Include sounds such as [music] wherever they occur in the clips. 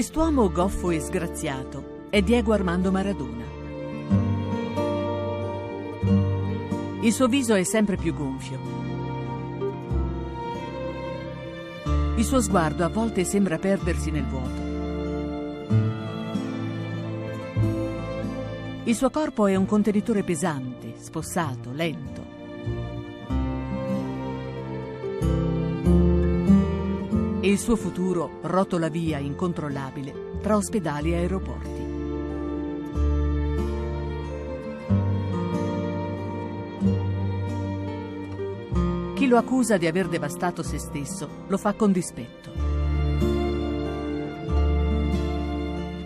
Quest'uomo goffo e sgraziato è Diego Armando Maradona. Il suo viso è sempre più gonfio. Il suo sguardo a volte sembra perdersi nel vuoto. Il suo corpo è un contenitore pesante, spossato, lento. Il suo futuro rotola via incontrollabile tra ospedali e aeroporti. Chi lo accusa di aver devastato se stesso lo fa con dispetto.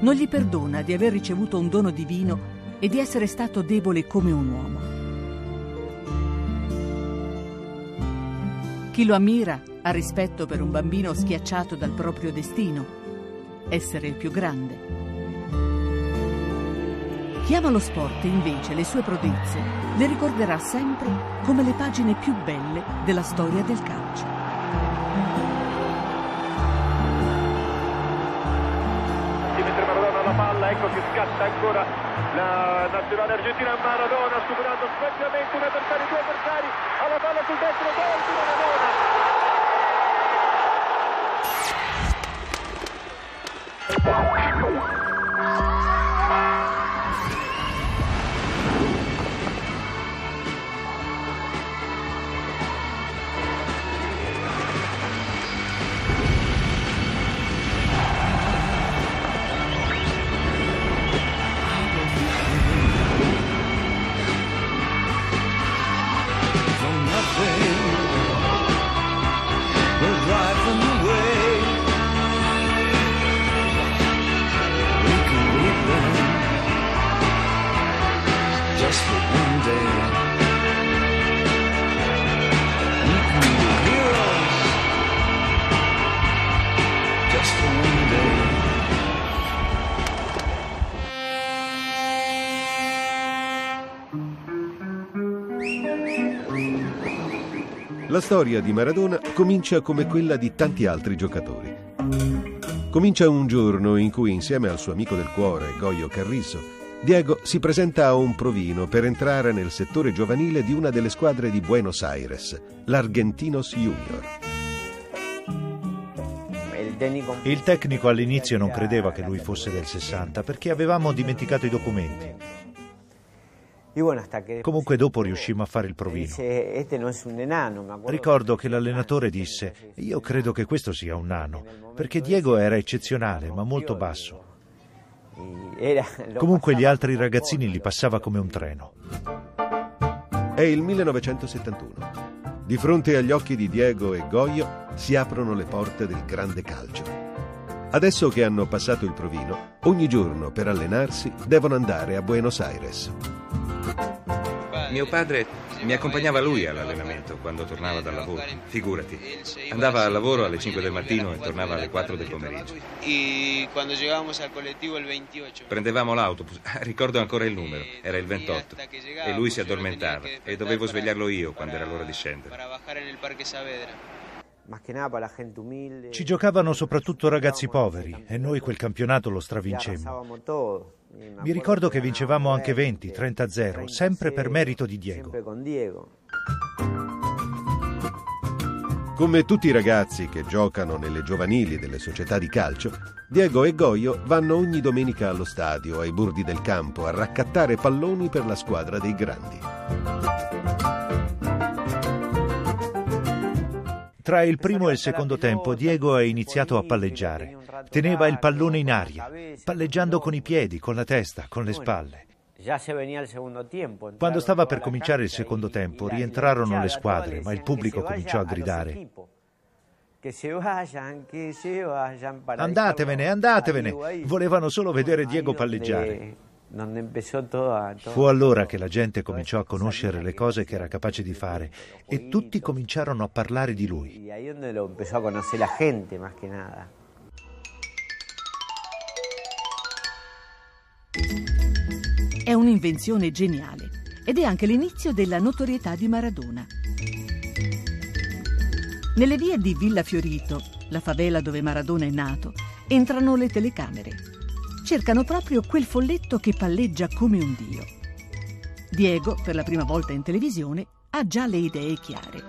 Non gli perdona di aver ricevuto un dono divino e di essere stato debole come un uomo. Chi lo ammira ha rispetto per un bambino schiacciato dal proprio destino, essere il più grande. Chi ama lo sport invece le sue prodezze le ricorderà sempre come le pagine più belle della storia del calcio. palla, ecco che scatta ancora la nazionale argentina Maradona superando splendidamente un avversario, due avversari alla palla sul destro, gol di Maradona. Storia di Maradona comincia come quella di tanti altri giocatori. Comincia un giorno in cui insieme al suo amico del cuore, Goyo Carrizo, Diego si presenta a un provino per entrare nel settore giovanile di una delle squadre di Buenos Aires, l'Argentinos Junior. Il tecnico all'inizio non credeva che lui fosse del 60 perché avevamo dimenticato i documenti. Comunque dopo riuscimmo a fare il provino. Ricordo che l'allenatore disse, io credo che questo sia un nano, perché Diego era eccezionale, ma molto basso. [laughs] Comunque gli altri ragazzini li passava come un treno. È il 1971. Di fronte agli occhi di Diego e Goyo si aprono le porte del grande calcio. Adesso che hanno passato il provino, ogni giorno per allenarsi devono andare a Buenos Aires. Mio padre mi accompagnava lui all'allenamento quando tornava dal lavoro. Figurati. Andava al lavoro alle 5 del mattino e tornava alle 4 del pomeriggio. Prendevamo l'autobus, [laughs] ricordo ancora il numero, era il 28. E lui si addormentava e dovevo svegliarlo io quando era l'ora di scendere. Ci giocavano soprattutto ragazzi poveri e noi quel campionato lo stravincemmo. Mi ricordo che vincevamo anche 20, 30-0, sempre per merito di Diego. Come tutti i ragazzi che giocano nelle giovanili delle società di calcio, Diego e Goyo vanno ogni domenica allo stadio, ai bordi del campo, a raccattare palloni per la squadra dei grandi. Tra il primo e il secondo tempo Diego ha iniziato a palleggiare. Teneva il pallone in aria, palleggiando con i piedi, con la testa, con le spalle. Quando stava per cominciare il secondo tempo rientrarono le squadre, ma il pubblico cominciò a gridare. Andatevene, andatevene! Volevano solo vedere Diego palleggiare. Fu allora che la gente cominciò a conoscere le cose che era capace di fare e tutti cominciarono a parlare di lui. È un'invenzione geniale ed è anche l'inizio della notorietà di Maradona. Nelle vie di Villa Fiorito, la favela dove Maradona è nato, entrano le telecamere. Cercano proprio quel folletto che palleggia come un dio. Diego, per la prima volta in televisione, ha già le idee chiare.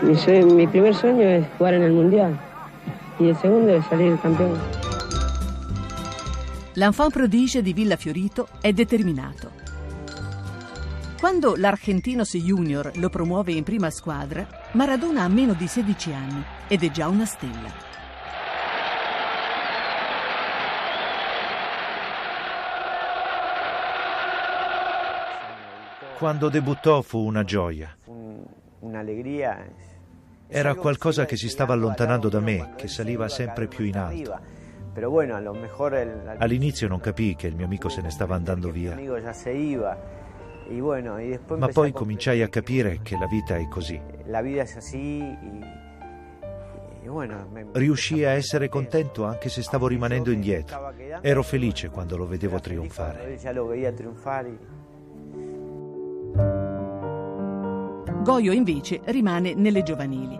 Mi, sueño, mi primer sueño es jugar en el Mundial y el segundo es salir campeón. L'enfant prodige di Villa Fiorito è determinato. Quando l'Argentinos Junior lo promuove in prima squadra, Maradona ha meno di 16 anni ed è già una stella. Quando debuttò fu una gioia. Un'allegria era qualcosa che si stava allontanando da me, che saliva sempre più in alto. All'inizio non capii che il mio amico se ne stava andando via. Ma poi cominciai a capire che la vita è così. Riuscii a essere contento anche se stavo rimanendo indietro. Ero felice quando lo vedevo trionfare. Goyo invece rimane nelle giovanili.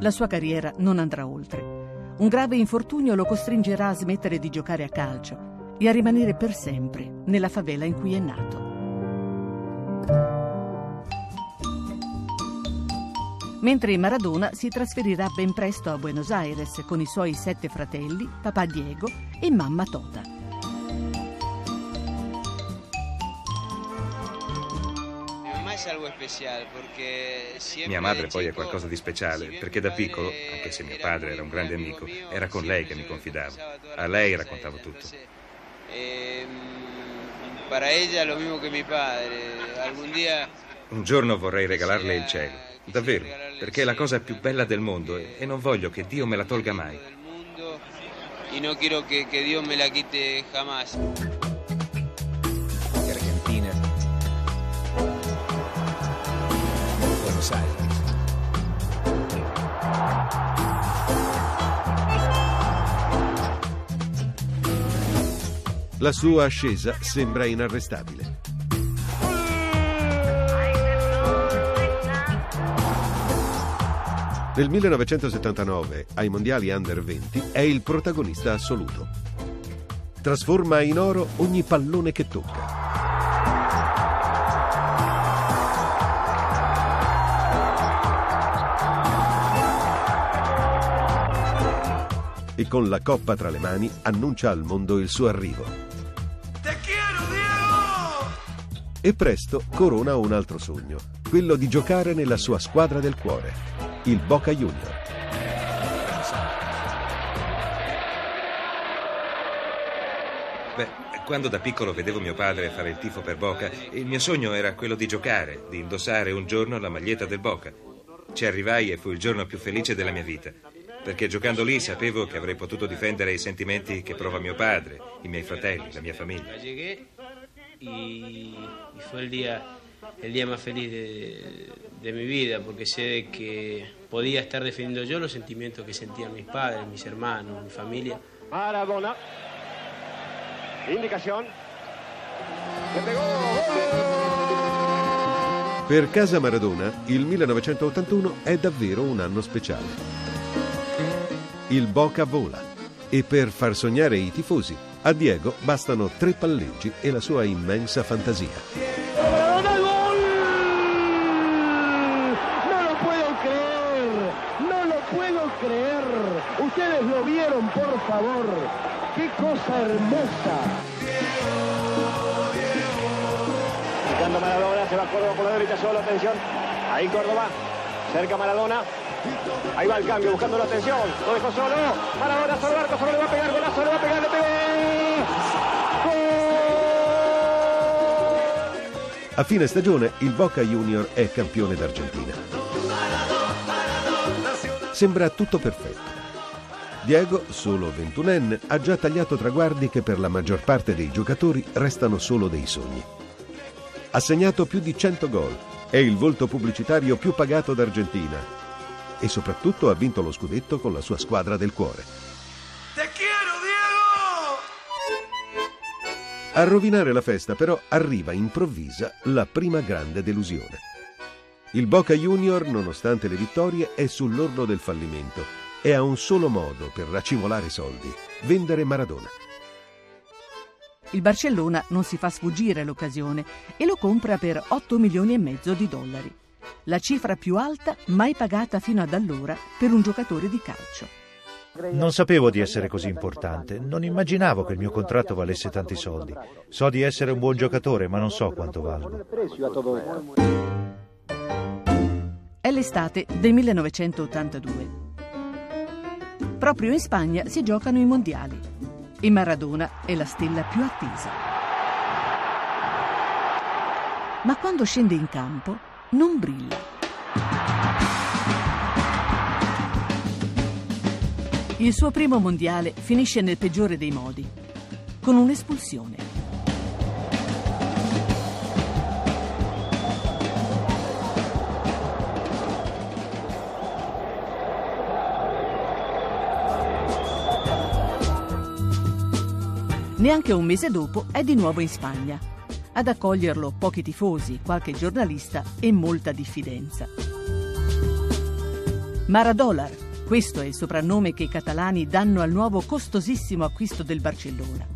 La sua carriera non andrà oltre. Un grave infortunio lo costringerà a smettere di giocare a calcio e a rimanere per sempre nella favela in cui è nato. Mentre Maradona si trasferirà ben presto a Buenos Aires con i suoi sette fratelli, papà Diego e mamma Tota. Mia madre poi è qualcosa di speciale, perché da piccolo, anche se mio padre era un grande amico, era con lei che mi confidavo. A lei raccontavo tutto. Un giorno vorrei regalarle il cielo, davvero, perché è la cosa più bella del mondo e non voglio che Dio me la tolga mai. E non quiero che Dio me la quite jamás. La sua ascesa sembra inarrestabile. Nel 1979, ai mondiali under 20, è il protagonista assoluto. Trasforma in oro ogni pallone che tocca. E con la coppa tra le mani annuncia al mondo il suo arrivo. E presto corona un altro sogno, quello di giocare nella sua squadra del cuore, il Boca Junior. Beh, quando da piccolo vedevo mio padre fare il tifo per Boca, il mio sogno era quello di giocare, di indossare un giorno la maglietta del Boca. Ci arrivai e fu il giorno più felice della mia vita, perché giocando lì sapevo che avrei potuto difendere i sentimenti che prova mio padre, i miei fratelli, la mia famiglia el día, más feliz de, de, mi vida, porque sé que podía estar defendiendo yo los sentimientos que sentían mis padres, mis hermanos, mi familia. Maradona, indicación, le pegó, Per casa Maradona, il 1981 è davvero un anno speciale. Il Boca vola e per far sognare i tifosi a Diego bastano tre palleggi e la sua immensa fantasia. No lo puedo creer, no lo puedo creer. Ustedes lo vieron, por favor. Qué cosa hermosa. Picando Maradona, se va Córdoba por la derecha solo, atención. Ahí Córdoba, cerca Maradona. Ahí va el cambio, buscando la atención. Lo dejó solo. Maradona, solo Barco, solo le va a pegar, golazo, le va a pegar, le pegó. A fine stagione il Boca Junior è campione d'Argentina. Sembra tutto perfetto. Diego, solo ventunenne, ha già tagliato traguardi che per la maggior parte dei giocatori restano solo dei sogni. Ha segnato più di 100 gol, è il volto pubblicitario più pagato d'Argentina e soprattutto ha vinto lo scudetto con la sua squadra del cuore. A rovinare la festa però arriva improvvisa la prima grande delusione. Il Boca Junior, nonostante le vittorie, è sull'orlo del fallimento e ha un solo modo per racimolare soldi, vendere Maradona. Il Barcellona non si fa sfuggire l'occasione e lo compra per 8 milioni e mezzo di dollari, la cifra più alta mai pagata fino ad allora per un giocatore di calcio. Non sapevo di essere così importante, non immaginavo che il mio contratto valesse tanti soldi. So di essere un buon giocatore, ma non so quanto valgo. È l'estate del 1982. Proprio in Spagna si giocano i mondiali e Maradona è la stella più attesa. Ma quando scende in campo non brilla. Il suo primo mondiale finisce nel peggiore dei modi, con un'espulsione. Neanche un mese dopo è di nuovo in Spagna. Ad accoglierlo pochi tifosi, qualche giornalista e molta diffidenza. Maradolar, questo è il soprannome che i catalani danno al nuovo costosissimo acquisto del Barcellona.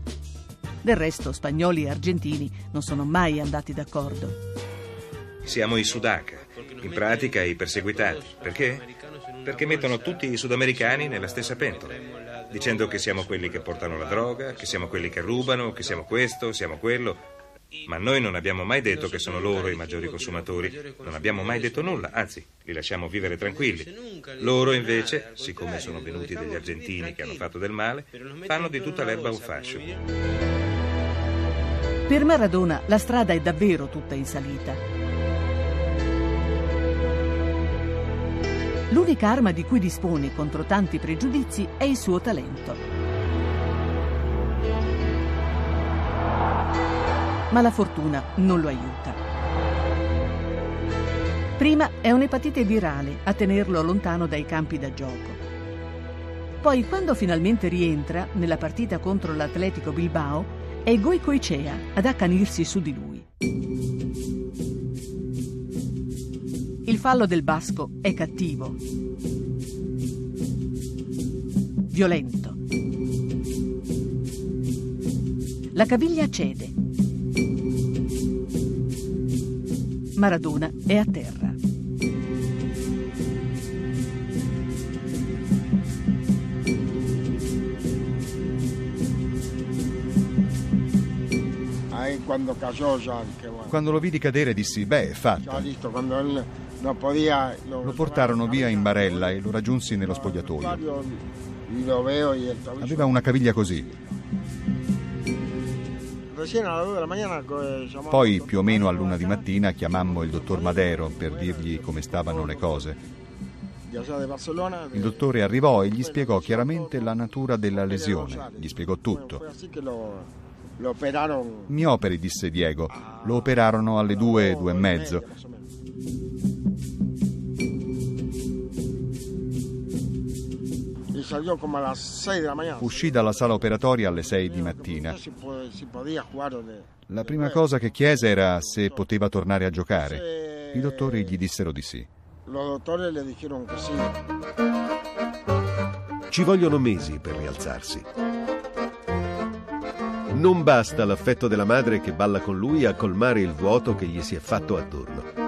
Del resto, spagnoli e argentini non sono mai andati d'accordo. Siamo i Sudaca, in pratica i perseguitati. Perché? Perché mettono tutti i sudamericani nella stessa pentola dicendo che siamo quelli che portano la droga, che siamo quelli che rubano, che siamo questo, siamo quello. Ma noi non abbiamo mai detto che sono loro i maggiori consumatori, non abbiamo mai detto nulla, anzi, li lasciamo vivere tranquilli. Loro invece, siccome sono venuti degli argentini che hanno fatto del male, fanno di tutta l'erba un fascio. Per Maradona la strada è davvero tutta in salita. L'unica arma di cui dispone contro tanti pregiudizi è il suo talento. Ma la fortuna non lo aiuta. Prima è un'epatite virale a tenerlo lontano dai campi da gioco. Poi, quando finalmente rientra nella partita contro l'Atletico Bilbao, è Goicoechea ad accanirsi su di lui. Il fallo del basco è cattivo, violento. La caviglia cede. Maradona è a terra. Quando lo vidi cadere dissi, beh, è fatto. Lo portarono via in barella e lo raggiunsi nello spogliatoio. Aveva una caviglia così. Poi, più o meno a luna di mattina, chiamammo il dottor Madero per dirgli come stavano le cose. Il dottore arrivò e gli spiegò chiaramente la natura della lesione, gli spiegò tutto. Mi operi, disse Diego. Lo operarono alle due, due e mezzo. Uscì dalla sala operatoria alle 6 di mattina. La prima cosa che chiese era se poteva tornare a giocare. I dottori gli dissero di sì. Ci vogliono mesi per rialzarsi. Non basta l'affetto della madre che balla con lui a colmare il vuoto che gli si è fatto attorno.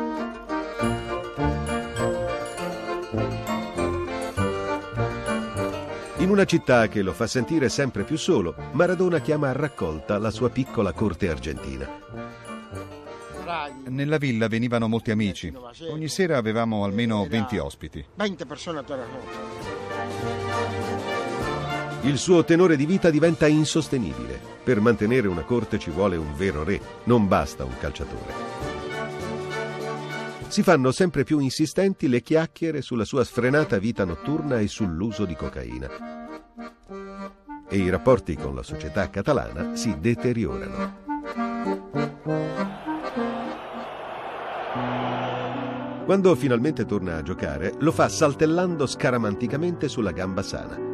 In una città che lo fa sentire sempre più solo, Maradona chiama a raccolta la sua piccola corte argentina. Nella villa venivano molti amici. Ogni sera avevamo almeno 20 ospiti. 20 persone a Il suo tenore di vita diventa insostenibile. Per mantenere una corte ci vuole un vero re, non basta un calciatore. Si fanno sempre più insistenti le chiacchiere sulla sua sfrenata vita notturna e sull'uso di cocaina e i rapporti con la società catalana si deteriorano. Quando finalmente torna a giocare, lo fa saltellando scaramanticamente sulla gamba sana.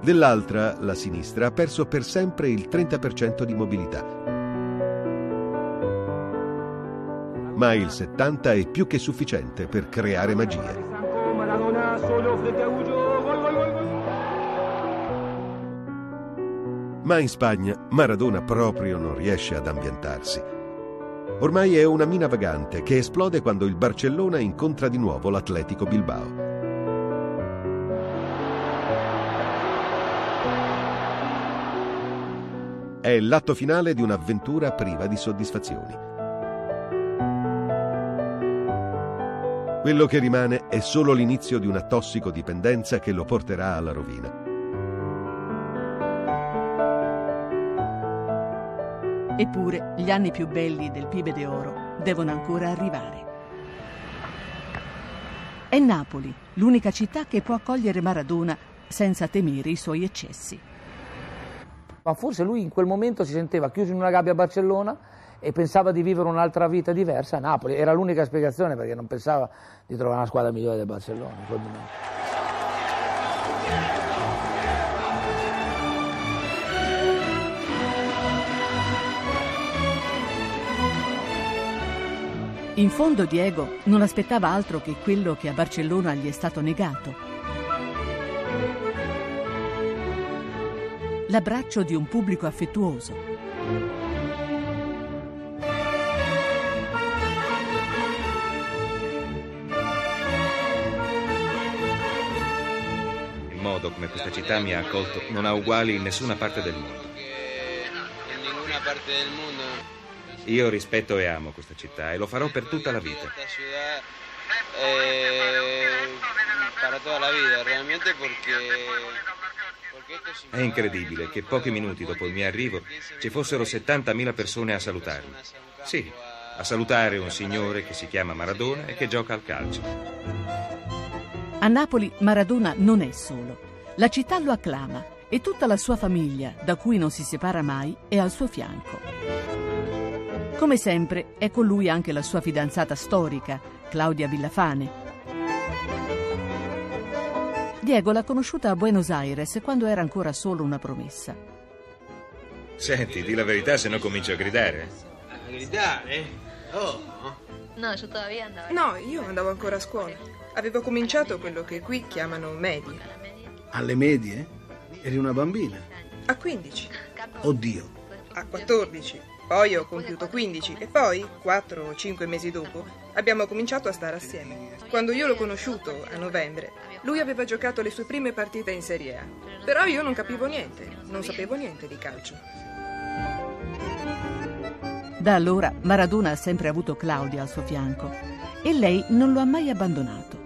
Dell'altra, la sinistra, ha perso per sempre il 30% di mobilità. Ma il 70 è più che sufficiente per creare magie. Ma in Spagna Maradona proprio non riesce ad ambientarsi. Ormai è una mina vagante che esplode quando il Barcellona incontra di nuovo l'Atletico Bilbao. È l'atto finale di un'avventura priva di soddisfazioni. Quello che rimane è solo l'inizio di una tossicodipendenza che lo porterà alla rovina. Eppure gli anni più belli del Pibe de Oro devono ancora arrivare. È Napoli, l'unica città che può accogliere Maradona senza temere i suoi eccessi ma forse lui in quel momento si sentiva chiuso in una gabbia a Barcellona e pensava di vivere un'altra vita diversa a Napoli. Era l'unica spiegazione perché non pensava di trovare una squadra migliore del Barcellona. In fondo Diego non aspettava altro che quello che a Barcellona gli è stato negato l'abbraccio di un pubblico affettuoso. Modo come questa città mi ha accolto non ha uguali in nessuna parte del mondo. Io rispetto e amo questa città e lo farò per tutta la vita. È incredibile che pochi minuti dopo il mio arrivo ci fossero 70.000 persone a salutarmi. Sì, a salutare un signore che si chiama Maradona e che gioca al calcio. A Napoli Maradona non è solo. La città lo acclama e tutta la sua famiglia, da cui non si separa mai, è al suo fianco. Come sempre è con lui anche la sua fidanzata storica, Claudia Villafane, Diego l'ha conosciuta a Buenos Aires quando era ancora solo una promessa. Senti, di la verità se no comincio a gridare. A gridare? Oh. No, io andavo. No, io andavo ancora a scuola. Avevo cominciato quello che qui chiamano medie. Alle medie? Eri una bambina? A 15. Oddio. A 14. Poi ho compiuto 15 e poi, 4 o 5 mesi dopo, abbiamo cominciato a stare assieme. Quando io l'ho conosciuto, a novembre, lui aveva giocato le sue prime partite in Serie A. Però io non capivo niente, non sapevo niente di calcio. Da allora Maradona ha sempre avuto Claudia al suo fianco e lei non lo ha mai abbandonato.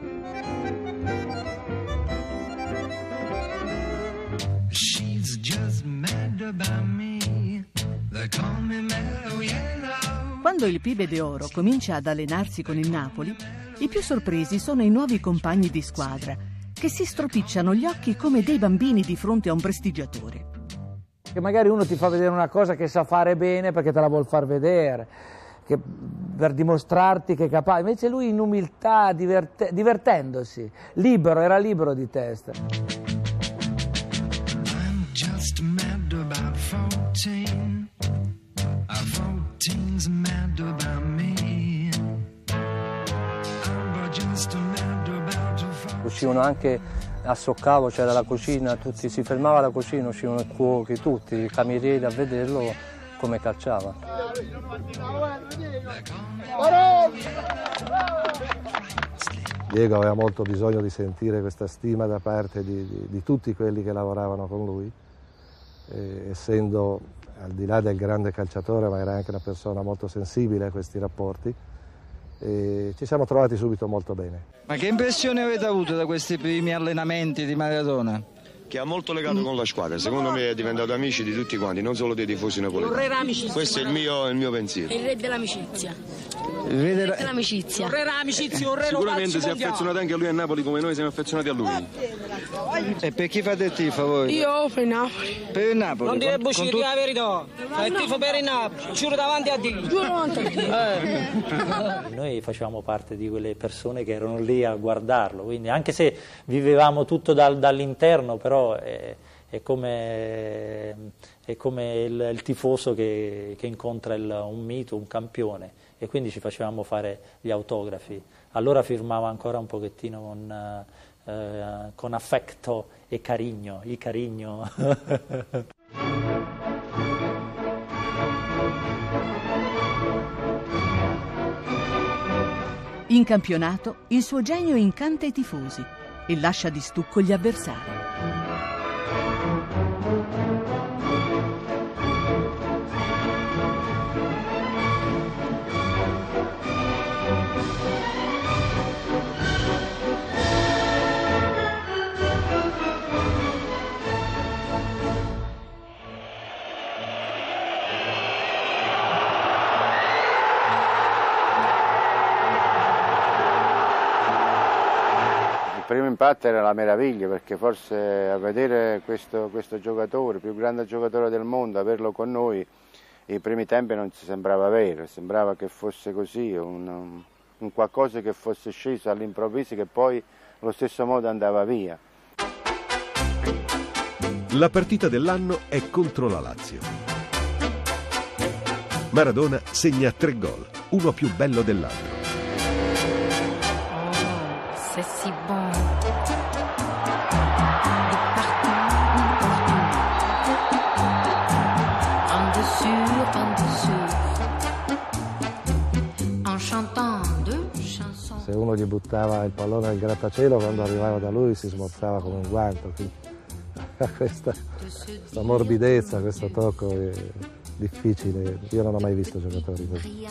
Quando il Pibe d'Oro comincia ad allenarsi con il Napoli, i più sorpresi sono i nuovi compagni di squadra, che si stropicciano gli occhi come dei bambini di fronte a un prestigiatore. Che magari uno ti fa vedere una cosa che sa fare bene perché te la vuol far vedere, per dimostrarti che è capace. Invece lui in umiltà, diverte, divertendosi, libero, era libero di testa. Uscivano anche a Soccavo, c'era la cucina, tutti, si fermava la cucina, uscivano i cuochi, tutti, i camerieri a vederlo come calciava. Diego aveva molto bisogno di sentire questa stima da parte di, di, di tutti quelli che lavoravano con lui, eh, essendo al di là del grande calciatore, ma era anche una persona molto sensibile a questi rapporti. Ci siamo trovati subito molto bene. Ma che impressione avete avuto da questi primi allenamenti di Maradona? Che ha molto legato con la squadra. Secondo me è diventato amici di tutti quanti, non solo dei tifosi napoletani. Questo è il mio, il mio pensiero. Il re dell'amicizia. Il re della... dell'amicizia. Un re dell'amicizia, un re Sicuramente si è affezionato anche a lui a Napoli come noi siamo affezionati a lui. E per chi fate il tifo voi? Io per il Napoli. Per il Napoli? Non dire bucci, tu... la verità. Fai il tifo per il Napoli. Giuro davanti a Dio. Giuro davanti a Dio. Eh. [laughs] Noi facevamo parte di quelle persone che erano lì a guardarlo, quindi anche se vivevamo tutto dal, dall'interno, però... Eh, è come è come il, il tifoso che, che incontra il, un mito, un campione e quindi ci facevamo fare gli autografi. Allora firmava ancora un pochettino con, eh, con affetto e carigno, il carigno. [laughs] In campionato il suo genio incanta i tifosi e lascia di stucco gli avversari. Primo impatto era la meraviglia perché forse a vedere questo, questo giocatore, il più grande giocatore del mondo, averlo con noi, i primi tempi non ci sembrava vero, sembrava che fosse così, un, un qualcosa che fosse sceso all'improvviso che poi allo stesso modo andava via. La partita dell'anno è contro la Lazio. Maradona segna tre gol, uno più bello dell'altro. Oh, c'est si bon. Se uno gli buttava il pallone al grattacielo, quando arrivava da lui si smorzava come un guanto. [laughs] Questa, questa morbidezza, questo tocco è difficile. Io non ho mai visto giocatori così.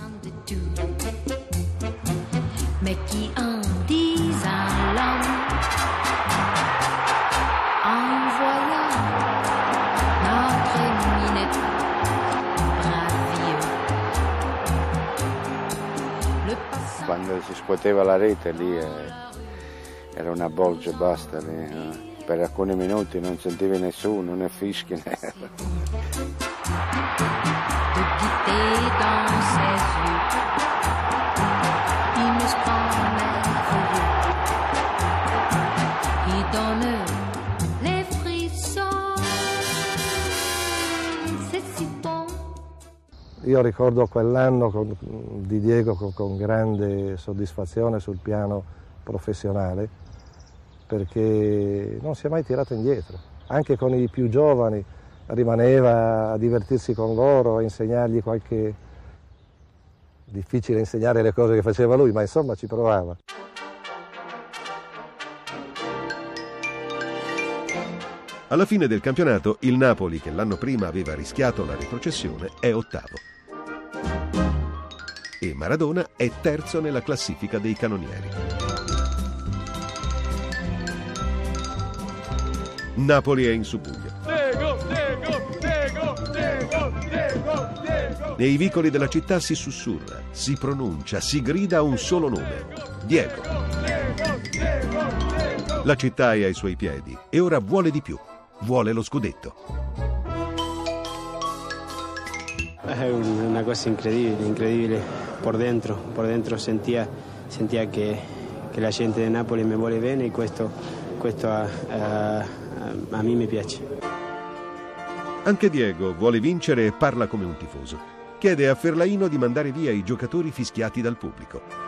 Mais qui en disent si scuoteva la rete lì era una bolgia basta. Lì, eh. Per alcuni minuti non sentivi nessuno, né fischi né... Io ricordo quell'anno con, di Diego con, con, grande soddisfazione sul piano professionale perché non si è mai tirato indietro, anche con i più giovani rimaneva a divertirsi con loro, a insegnargli qualche... difficile insegnare le cose che faceva lui, ma insomma ci provava. Alla fine del campionato il Napoli, che l'anno prima aveva rischiato la retrocessione, è ottavo. E Maradona è terzo nella classifica dei canonieri. Napoli è in subbuglio. Nei vicoli della città si sussurra, si pronuncia, si grida un solo nome. Diego. La città è ai suoi piedi e ora vuole di più vuole lo scudetto. [laughs] È una cosa incredibile, incredibile por dentro, por dentro sentía, sentía che, che la gente di Napoli mi vuole bene e questo, questo a, a, a me mi piace. Anche Diego vuole vincere e parla come un tifoso. Chiede a Ferlaino di mandare via i giocatori fischiati dal pubblico.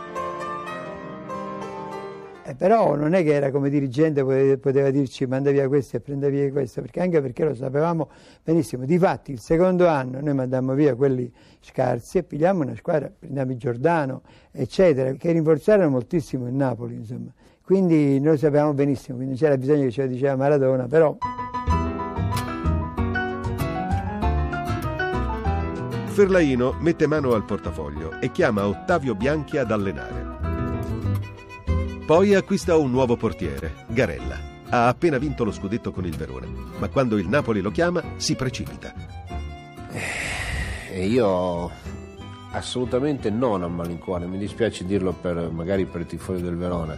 Eh, però non è che era come dirigente poteva dirci manda via questo e prenda via questo, perché anche perché lo sapevamo benissimo. Difatti il secondo anno noi mandammo via quelli scarsi e pigliamo una squadra, prendiamo il Giordano, eccetera, che rinforzarono moltissimo il Napoli, insomma. Quindi noi sapevamo benissimo, quindi c'era bisogno che ce lo diceva Maradona, però... Ferlaino mette mano al portafoglio e chiama Ottavio Bianchi ad allenare. Poi acquista un nuovo portiere, Garella. Ha appena vinto lo scudetto con il Verona, ma quando il Napoli lo chiama si precipita. E io assolutamente non a malincuore, mi dispiace dirlo per, magari per i tifosi del Verona.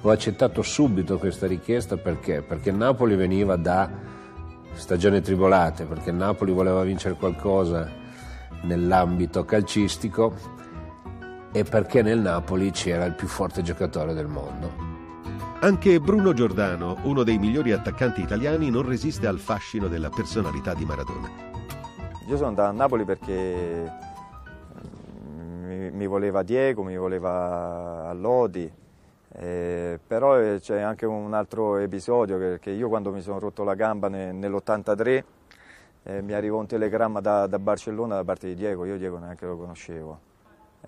Ho accettato subito questa richiesta perché? Perché Napoli veniva da stagioni tribolate, perché Napoli voleva vincere qualcosa nell'ambito calcistico e perché nel Napoli c'era il più forte giocatore del mondo. Anche Bruno Giordano, uno dei migliori attaccanti italiani, non resiste al fascino della personalità di Maradona. Io sono andato a Napoli perché mi, mi voleva Diego, mi voleva Lodi, eh, però eh, c'è anche un altro episodio che, che, io quando mi sono rotto la gamba ne, nell'83 eh, mi arrivò un telegramma da, da, Barcellona da parte di Diego, io Diego neanche lo conoscevo.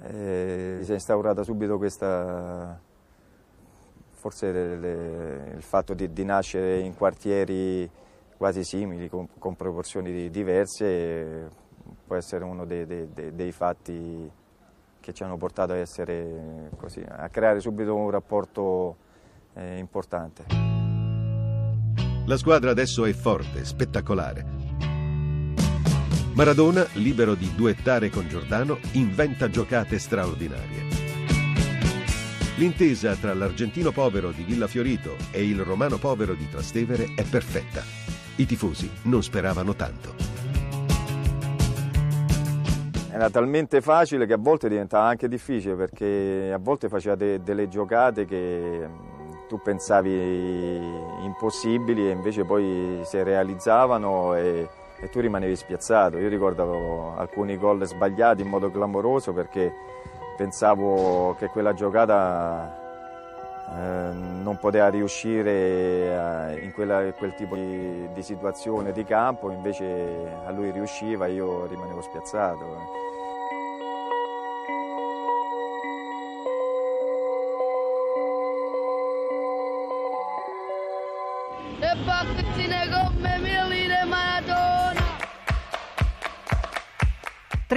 Eh, si è instaurata subito questa, forse le, le, il fatto di, di, nascere in quartieri quasi simili, con, con proporzioni diverse, può essere uno dei, dei, dei fatti che ci hanno portato a, essere così, a creare subito un rapporto eh, importante. La squadra adesso è forte, spettacolare. Maradona, libero di duettare con Giordano, inventa giocate straordinarie. L'intesa tra l'argentino povero di Villa Fiorito e il romano povero di Trastevere è perfetta. I tifosi non speravano tanto. Era talmente facile che a volte diventava anche difficile perché a volte faceva de delle giocate che mm, tu pensavi impossibili e invece poi si realizzavano e, e tu rimanevi spiazzato. Io ricordo alcuni gol sbagliati in modo clamoroso perché pensavo che quella giocata eh, non poteva riuscire eh, in, quella, quel tipo di, di, situazione di campo, invece a lui riusciva e io rimanevo spiazzato.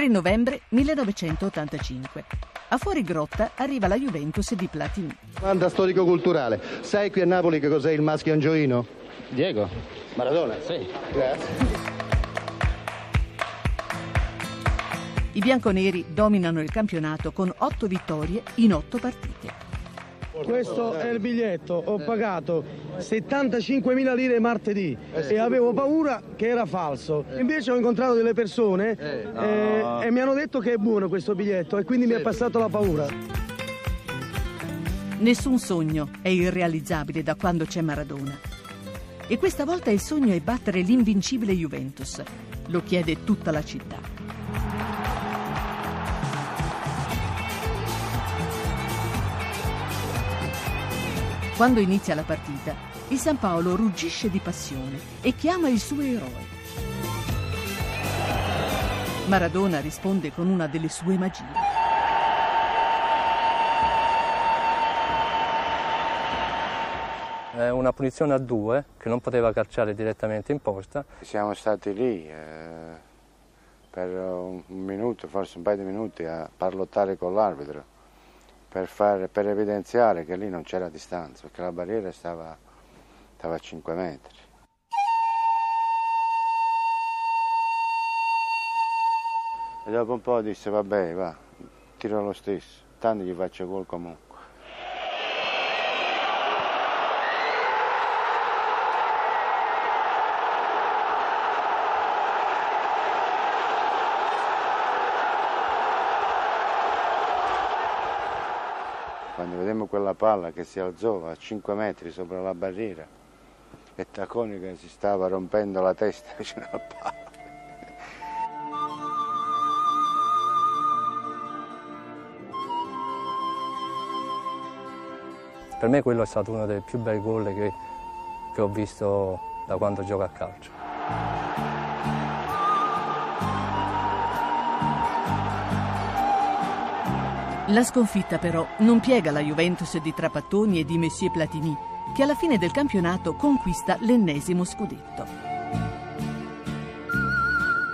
3 novembre 1985 a fuori grotta arriva la Juventus di Platini. Domanda storico-culturale. Sai qui a Napoli che cos'è il maschio angioino? Diego. Maradona? Sì. Grazie. I bianconeri dominano il campionato con otto vittorie in otto partite. Questo è il biglietto, ho pagato 75.000 lire martedì e avevo paura che era falso. Invece ho incontrato delle persone eh, e mi hanno detto che è buono questo biglietto e quindi mi è passato la paura. Nessun sogno è irrealizzabile da quando c'è Maradona. E questa volta il sogno è battere l'invincibile Juventus. Lo chiede tutta la città. Quando inizia la partita, il San Paolo ruggisce di passione e chiama il suo eroe. Maradona risponde con una delle sue magie. È una punizione a due che non poteva calciare direttamente in posta. Siamo stati lì eh, per un minuto, forse un paio di minuti a parlottare con l'arbitro per, far, per evidenziare che lì non c'era distanza, perché la barriera stava, stava a 5 metri. E dopo un po' disse vabbè va, tiro lo stesso, tanto gli faccio gol comunque. quando vedemmo quella palla che si alzò a 5 metri sopra la barriera e Tacconi che si stava rompendo la testa [laughs] vicino alla palla. Per me quello è stato uno dei più bei gol che, che ho visto da quando gioco a calcio. La sconfitta però non piega la Juventus di Trapattoni e di Messier Platini, che alla fine del campionato conquista l'ennesimo scudetto.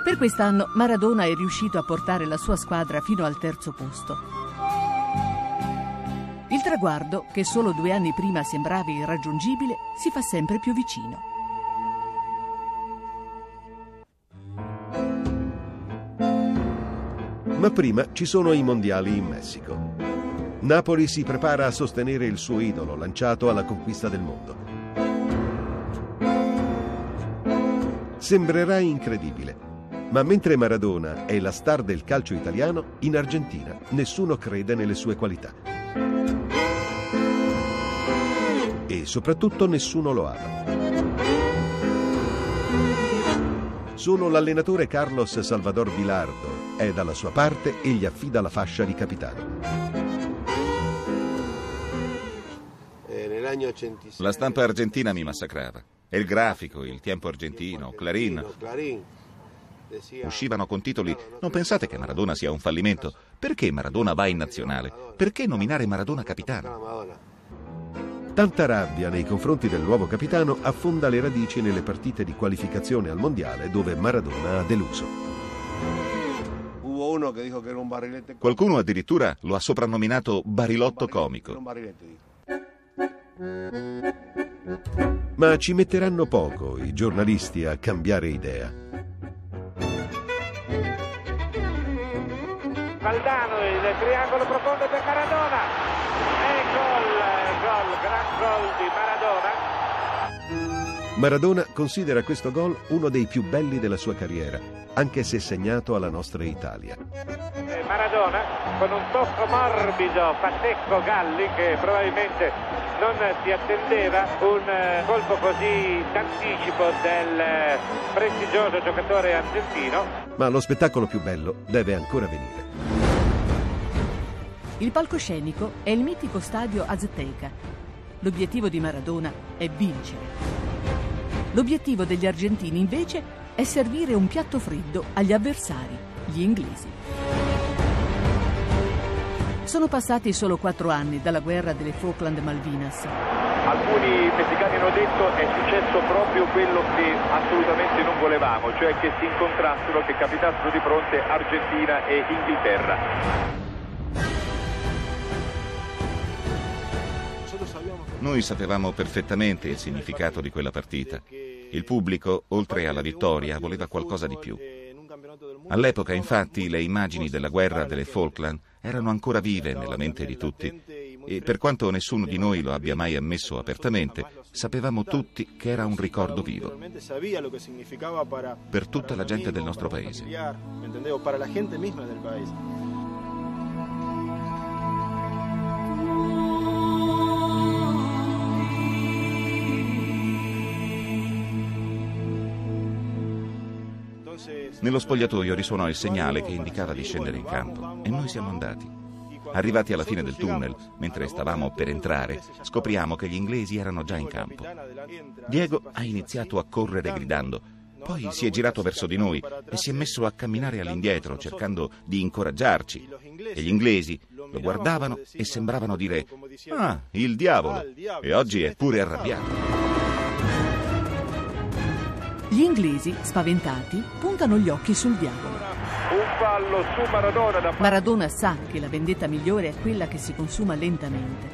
Per quest'anno Maradona è riuscito a portare la sua squadra fino al terzo posto. Il traguardo, che solo due anni prima sembrava irraggiungibile, si fa sempre più vicino. Ma prima ci sono i mondiali in Messico. Napoli si prepara a sostenere il suo idolo lanciato alla conquista del mondo. Sembrerà incredibile, ma mentre Maradona è la star del calcio italiano, in Argentina nessuno crede nelle sue qualità. e soprattutto nessuno lo ama. Solo l'allenatore Carlos Salvador Bilardo è dalla sua parte e gli affida la fascia di capitano. La stampa argentina mi massacrava. E il grafico, il tempo argentino, Clarín. Uscivano con titoli Non pensate che Maradona sia un fallimento? Perché Maradona va in nazionale? Perché nominare Maradona capitano? Tanta rabbia nei confronti del nuovo capitano affonda le radici nelle partite di qualificazione al mondiale dove Maradona ha deluso. Qualcuno addirittura lo ha soprannominato barilotto comico. Ma ci metteranno poco i giornalisti a cambiare idea. Valdano, il triangolo profondo per Maradona. E gol, gol, gran gol di Maradona. Maradona considera questo gol uno dei più belli della sua carriera, anche se segnato alla nostra Italia. Maradona con un tocco morbido fa secco Galli che probabilmente non si attendeva un eh, colpo così d'anticipo del eh, prestigioso giocatore argentino. Ma lo spettacolo più bello deve ancora venire. Il palcoscenico è il mitico stadio Azteca. L'obiettivo di Maradona è vincere. L'obiettivo degli argentini invece è servire un piatto freddo agli avversari, gli inglesi. Sono passati solo quattro anni dalla guerra delle Falkland Malvinas. Alcuni messicani hanno detto è successo proprio quello che assolutamente non volevamo, cioè che si incontrassero, che capitassero di fronte Argentina e Inghilterra. Noi sapevamo perfettamente il significato di quella partita. Il pubblico, oltre alla vittoria, voleva qualcosa di più. All'epoca, infatti, le immagini della guerra delle Falkland erano ancora vive nella mente di tutti e per quanto nessuno di noi lo abbia mai ammesso apertamente, sapevamo tutti che era un ricordo vivo per tutta la gente del nostro paese. Nello spogliatoio risuonò il segnale che indicava di scendere in campo e noi siamo andati. Arrivati alla fine del tunnel, mentre stavamo per entrare, scopriamo che gli inglesi erano già in campo. Diego ha iniziato a correre gridando, poi si è girato verso di noi e si è messo a camminare all'indietro cercando di incoraggiarci. E gli inglesi lo guardavano e sembravano dire, ah, il diavolo, e oggi è pure arrabbiato. Gli inglesi, spaventati, puntano gli occhi sul diavolo. Maradona sa che la vendetta migliore è quella che si consuma lentamente.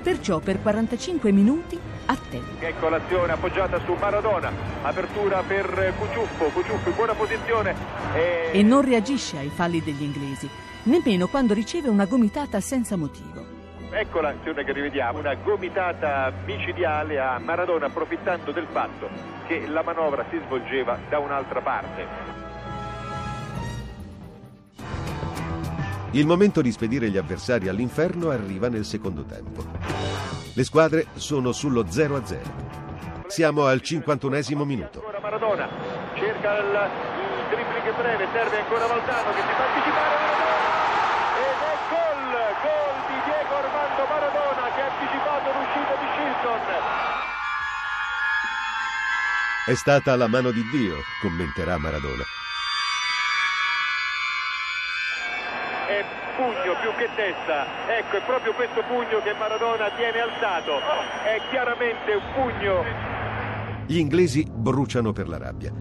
Perciò per 45 minuti attende. Ecco l'azione appoggiata su Maradona. Apertura per Cuciuffo. Cuciuffo in buona posizione. E... e non reagisce ai falli degli inglesi, nemmeno quando riceve una gomitata senza motivo. Ecco l'azione che rivediamo, una gomitata micidiale a Maradona approfittando del fatto che la manovra si svolgeva da un'altra parte. Il momento di spedire gli avversari all'inferno arriva nel secondo tempo. Le squadre sono sullo 0-0. Siamo al 51 minuto. Maradona cerca il, il dribbling breve, serve ancora Valdano che si fa anticipare Maradona È stata la mano di Dio, commenterà Maradona. È pugno più che testa, ecco è proprio questo pugno che Maradona tiene alzato, è chiaramente un pugno. Gli inglesi bruciano per la rabbia.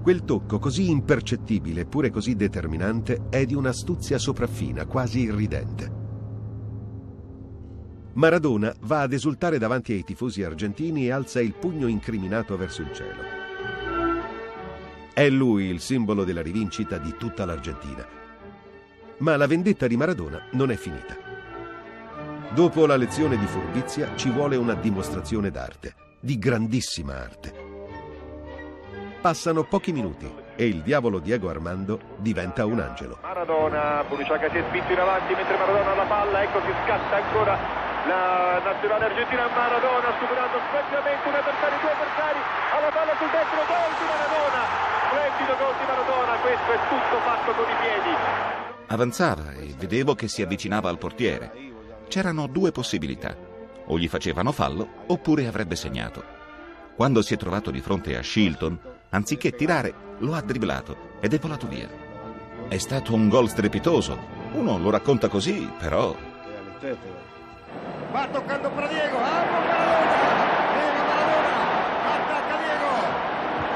Quel tocco così impercettibile eppure così determinante è di un'astuzia sopraffina, quasi irridente. Maradona va ad esultare davanti ai tifosi argentini e alza il pugno incriminato verso il cielo. È lui il simbolo della rivincita di tutta l'Argentina. Ma la vendetta di Maradona non è finita. Dopo la lezione di furbizia ci vuole una dimostrazione d'arte, di grandissima arte. Passano pochi minuti e il diavolo Diego Armando diventa un angelo. Maradona, Boniciaca si è spinto in avanti mentre Maradona ha la palla, ecco che scatta ancora la nazionale argentina Maradona superando splendidamente un avversario, due avversari alla palla sul destro, gol di Maradona splendido gol di Maradona questo è tutto fatto con i piedi Avanzava e vedevo che si avvicinava al portiere. C'erano due possibilità. O gli facevano fallo oppure avrebbe segnato. Quando si è trovato di fronte a Shilton, anziché tirare, lo ha dribblato ed è volato via. È stato un gol strepitoso. Uno lo racconta così, però Va toccando para Diego. ¡Vamos, Maradona! Llega Maradona. Ataca Diego.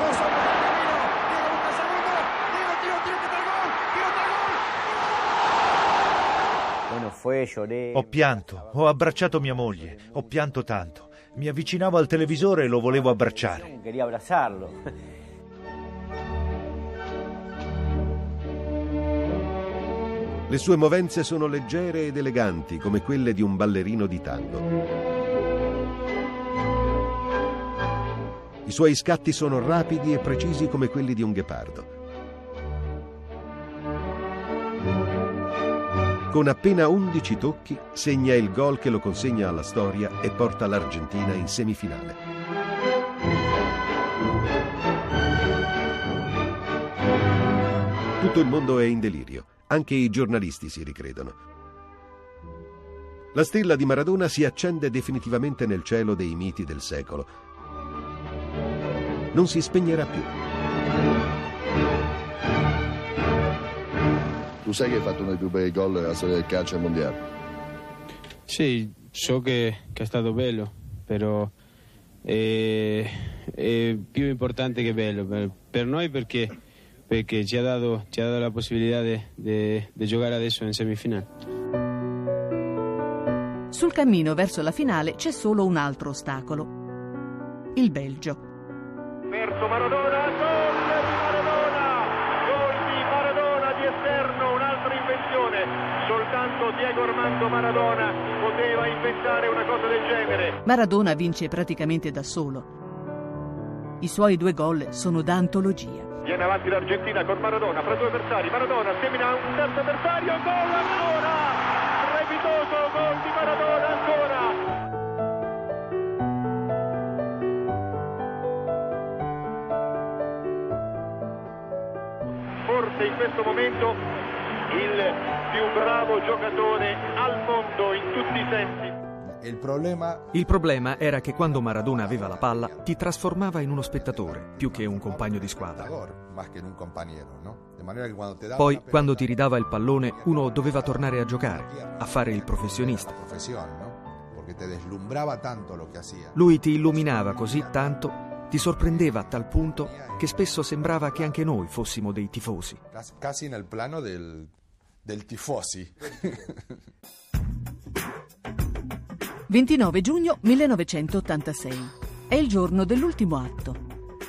Dos hombres en camino. Diego busca el segundo. Diego tiro, tiro, que está el gol. Tiro, está el gol. Ho pianto, ho abbracciato mia moglie, ho pianto tanto. Mi avvicinavo al televisore e lo volevo abbracciare. Quería abrazarlo. Le sue movenze sono leggere ed eleganti come quelle di un ballerino di tango. I suoi scatti sono rapidi e precisi come quelli di un ghepardo. Con appena 11 tocchi segna il gol che lo consegna alla storia e porta l'Argentina in semifinale. Tutto il mondo è in delirio, anche i giornalisti si ricredono. La stella di Maradona si accende definitivamente nel cielo dei miti del secolo. Non si spegnerà più. Tu sai che hai fatto uno dei più bei gol nella storia del calcio mondiale? Sì, so che, che è stato bello, però è, è più importante che bello per, per noi perché, perché ci, ha dato, ci ha dato la possibilità di giocare adesso in semifinale. Sul cammino verso la finale c'è solo un altro ostacolo. Il Belgio. verso Maradona gol di Maradona gol di Maradona di esterno un'altra invenzione soltanto Diego Armando Maradona poteva inventare una cosa del genere Maradona vince praticamente da solo. I suoi due gol sono da antologia. Viene avanti l'Argentina con Maradona fra due avversari. Maradona semina un terzo avversario. Gol ancora! Strepitoso gol di Maradona ancora! Forse in questo momento il più bravo giocatore al mondo in tutti i sensi. Il problema Il problema era che quando Maradona aveva la palla ti trasformava in uno spettatore più che un compagno di squadra. Poi, quando ti ridava il pallone, uno doveva tornare a giocare, a fare il professionista. Lui ti illuminava così tanto, ti sorprendeva a tal punto che spesso sembrava che anche noi fossimo dei tifosi. Cas- Casi en el plano del, del tifosi. [laughs] 29 giugno 1986. È il giorno dell'ultimo atto.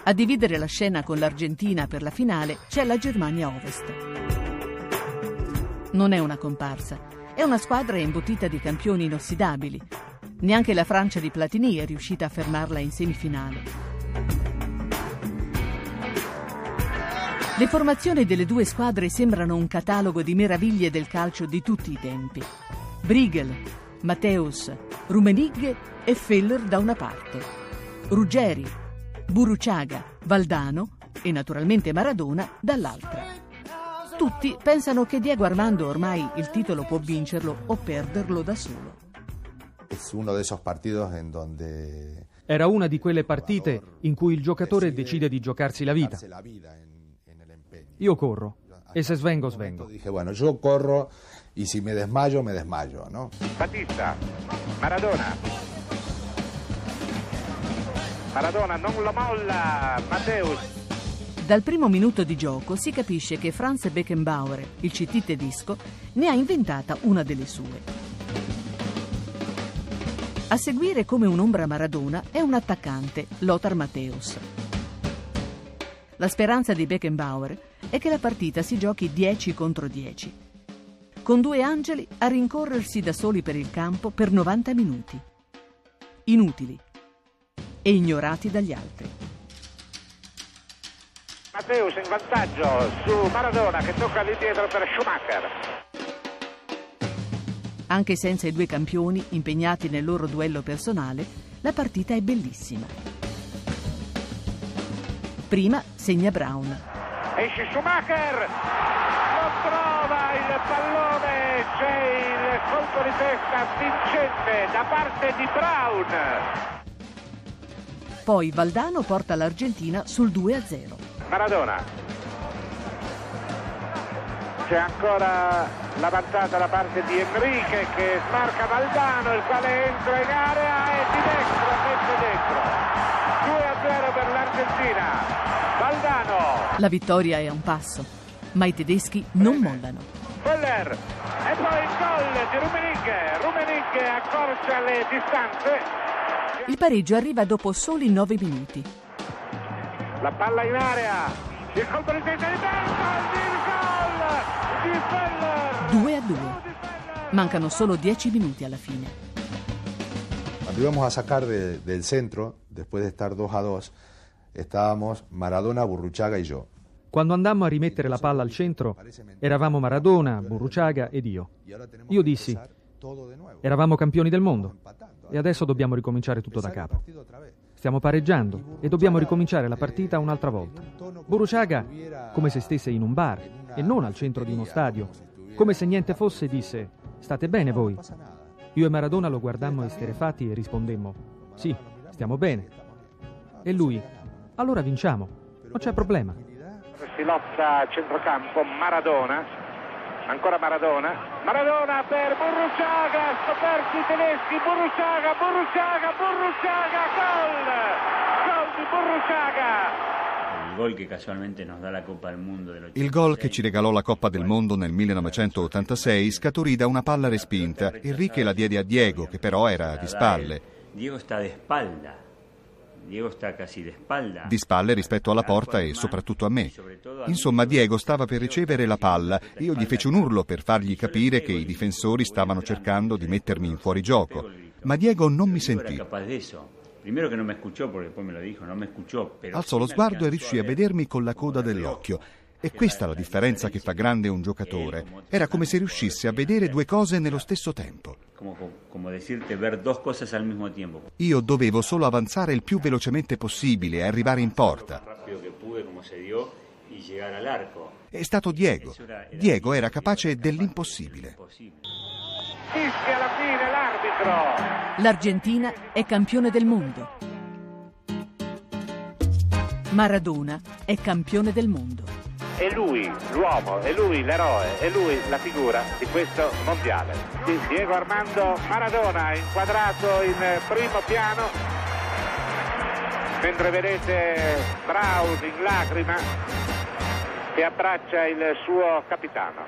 A dividere la scena con l'Argentina per la finale c'è la Germania Ovest. Non è una comparsa, è una squadra imbottita di campioni inossidabili. Neanche la Francia di Platini è riuscita a fermarla in semifinale. Le formazioni delle due squadre sembrano un catalogo di meraviglie del calcio di tutti i tempi. Briegel, Matteus, Rummenigge e Feller da una parte, Ruggeri, Buruciaga, Valdano e naturalmente Maradona dall'altra. Tutti pensano che Diego Armando ormai il titolo può vincerlo o perderlo da solo. Era una di quelle partite in cui il giocatore decide di giocarsi la vita. Io corro e se svengo, svengo. Y si me desmayo, me desmayo, ¿no? Batista, Maradona. Maradona non la molla, Matteus. Dal primo minuto di gioco si capisce che Franz Beckenbauer, il CT tedesco, ne ha inventata una delle sue. A seguire come un'ombra Maradona è un attaccante, Lothar Matthäus. La speranza di Beckenbauer è che la partita si giochi 10 contro 10, con due angeli a rincorrersi da soli per il campo per 90 minuti. Inutili e ignorati dagli altri. Matteus in vantaggio su Maradona che tocca all'indietro per Schumacher. Anche senza i due campioni impegnati nel loro duello personale, la partita è bellissima. Prima segna Brown. Esce Schumacher, lo trova il pallone, c'è il colpo di testa vincente da parte di Brown. Poi Valdano porta l'Argentina sul 2-0. Maradona. C'è ancora l'avanzata da parte di Enrique che smarca Valdano, il quale entra in area e di destro, mette dentro. 2-0 per l'Argentina. Valdano. La vittoria è a un passo, ma i tedeschi non mollano. Feller e poi il gol di Rummenigge. Rummenigge accorcia le distanze. Il pareggio arriva dopo soli 9 minuti. La palla in area. Il colpo di testa di Bertoldi, il gol di Feller. 2 a 2. Mancano solo 10 minuti alla fine. Cuando íbamos a sacar de- del centro, después de estar 2 a 2, estábamos Maradona, Burruchaga y yo. Quando andammo a rimettere la palla al centro, eravamo Maradona, Burruchaga ed io. Io dissi, eravamo campioni del mondo e adesso dobbiamo ricominciare tutto da capo. Stiamo pareggiando e dobbiamo ricominciare la partita un'altra volta. Burruchaga, come se stesse in un bar e non al centro di uno stadio, come se niente fosse, disse, state bene voi? Io e Maradona lo guardammo esterefatti e rispondemmo, sì, stiamo bene. E lui, allora vinciamo, non c'è problema. Si lotta a centrocampo Maradona. Ancora Maradona. Maradona per Burruchaga. Scoperti i tedeschi. Burruchaga, Burruchaga, Burruchaga. Gol! Gol di Burruchaga. Il gol che casualmente nos da la Coppa del Mundo del Il gol che ci regalò la Coppa del Mondo nel 1986 scaturì da una palla respinta. Enrique la diede a Diego, che però era di spalle. Diego sta de espalda. Diego sta quasi de espalda. Di spalle rispetto alla porta e soprattutto a me. Insomma, Diego stava per ricevere la palla e io gli feci un urlo per fargli capire che i difensori stavano cercando di mettermi in fuorigioco. Ma Diego non mi sentì. Alzò lo sguardo e riuscì a vedermi con la coda dell'occhio. E questa è la differenza che fa grande un giocatore. Era come se riuscisse a vedere due cose nello stesso tempo. Io dovevo solo avanzare il più velocemente possibile e arrivare in porta. È stato Diego. Diego era capace dell'impossibile. L'Argentina è campione del mondo. Maradona è campione del mondo. È lui l'uomo, è lui l'eroe, è lui la figura di questo mondiale. Di Diego Armando Maradona inquadrato in primo piano, mentre vedete Brown in lacrima che abbraccia il suo capitano.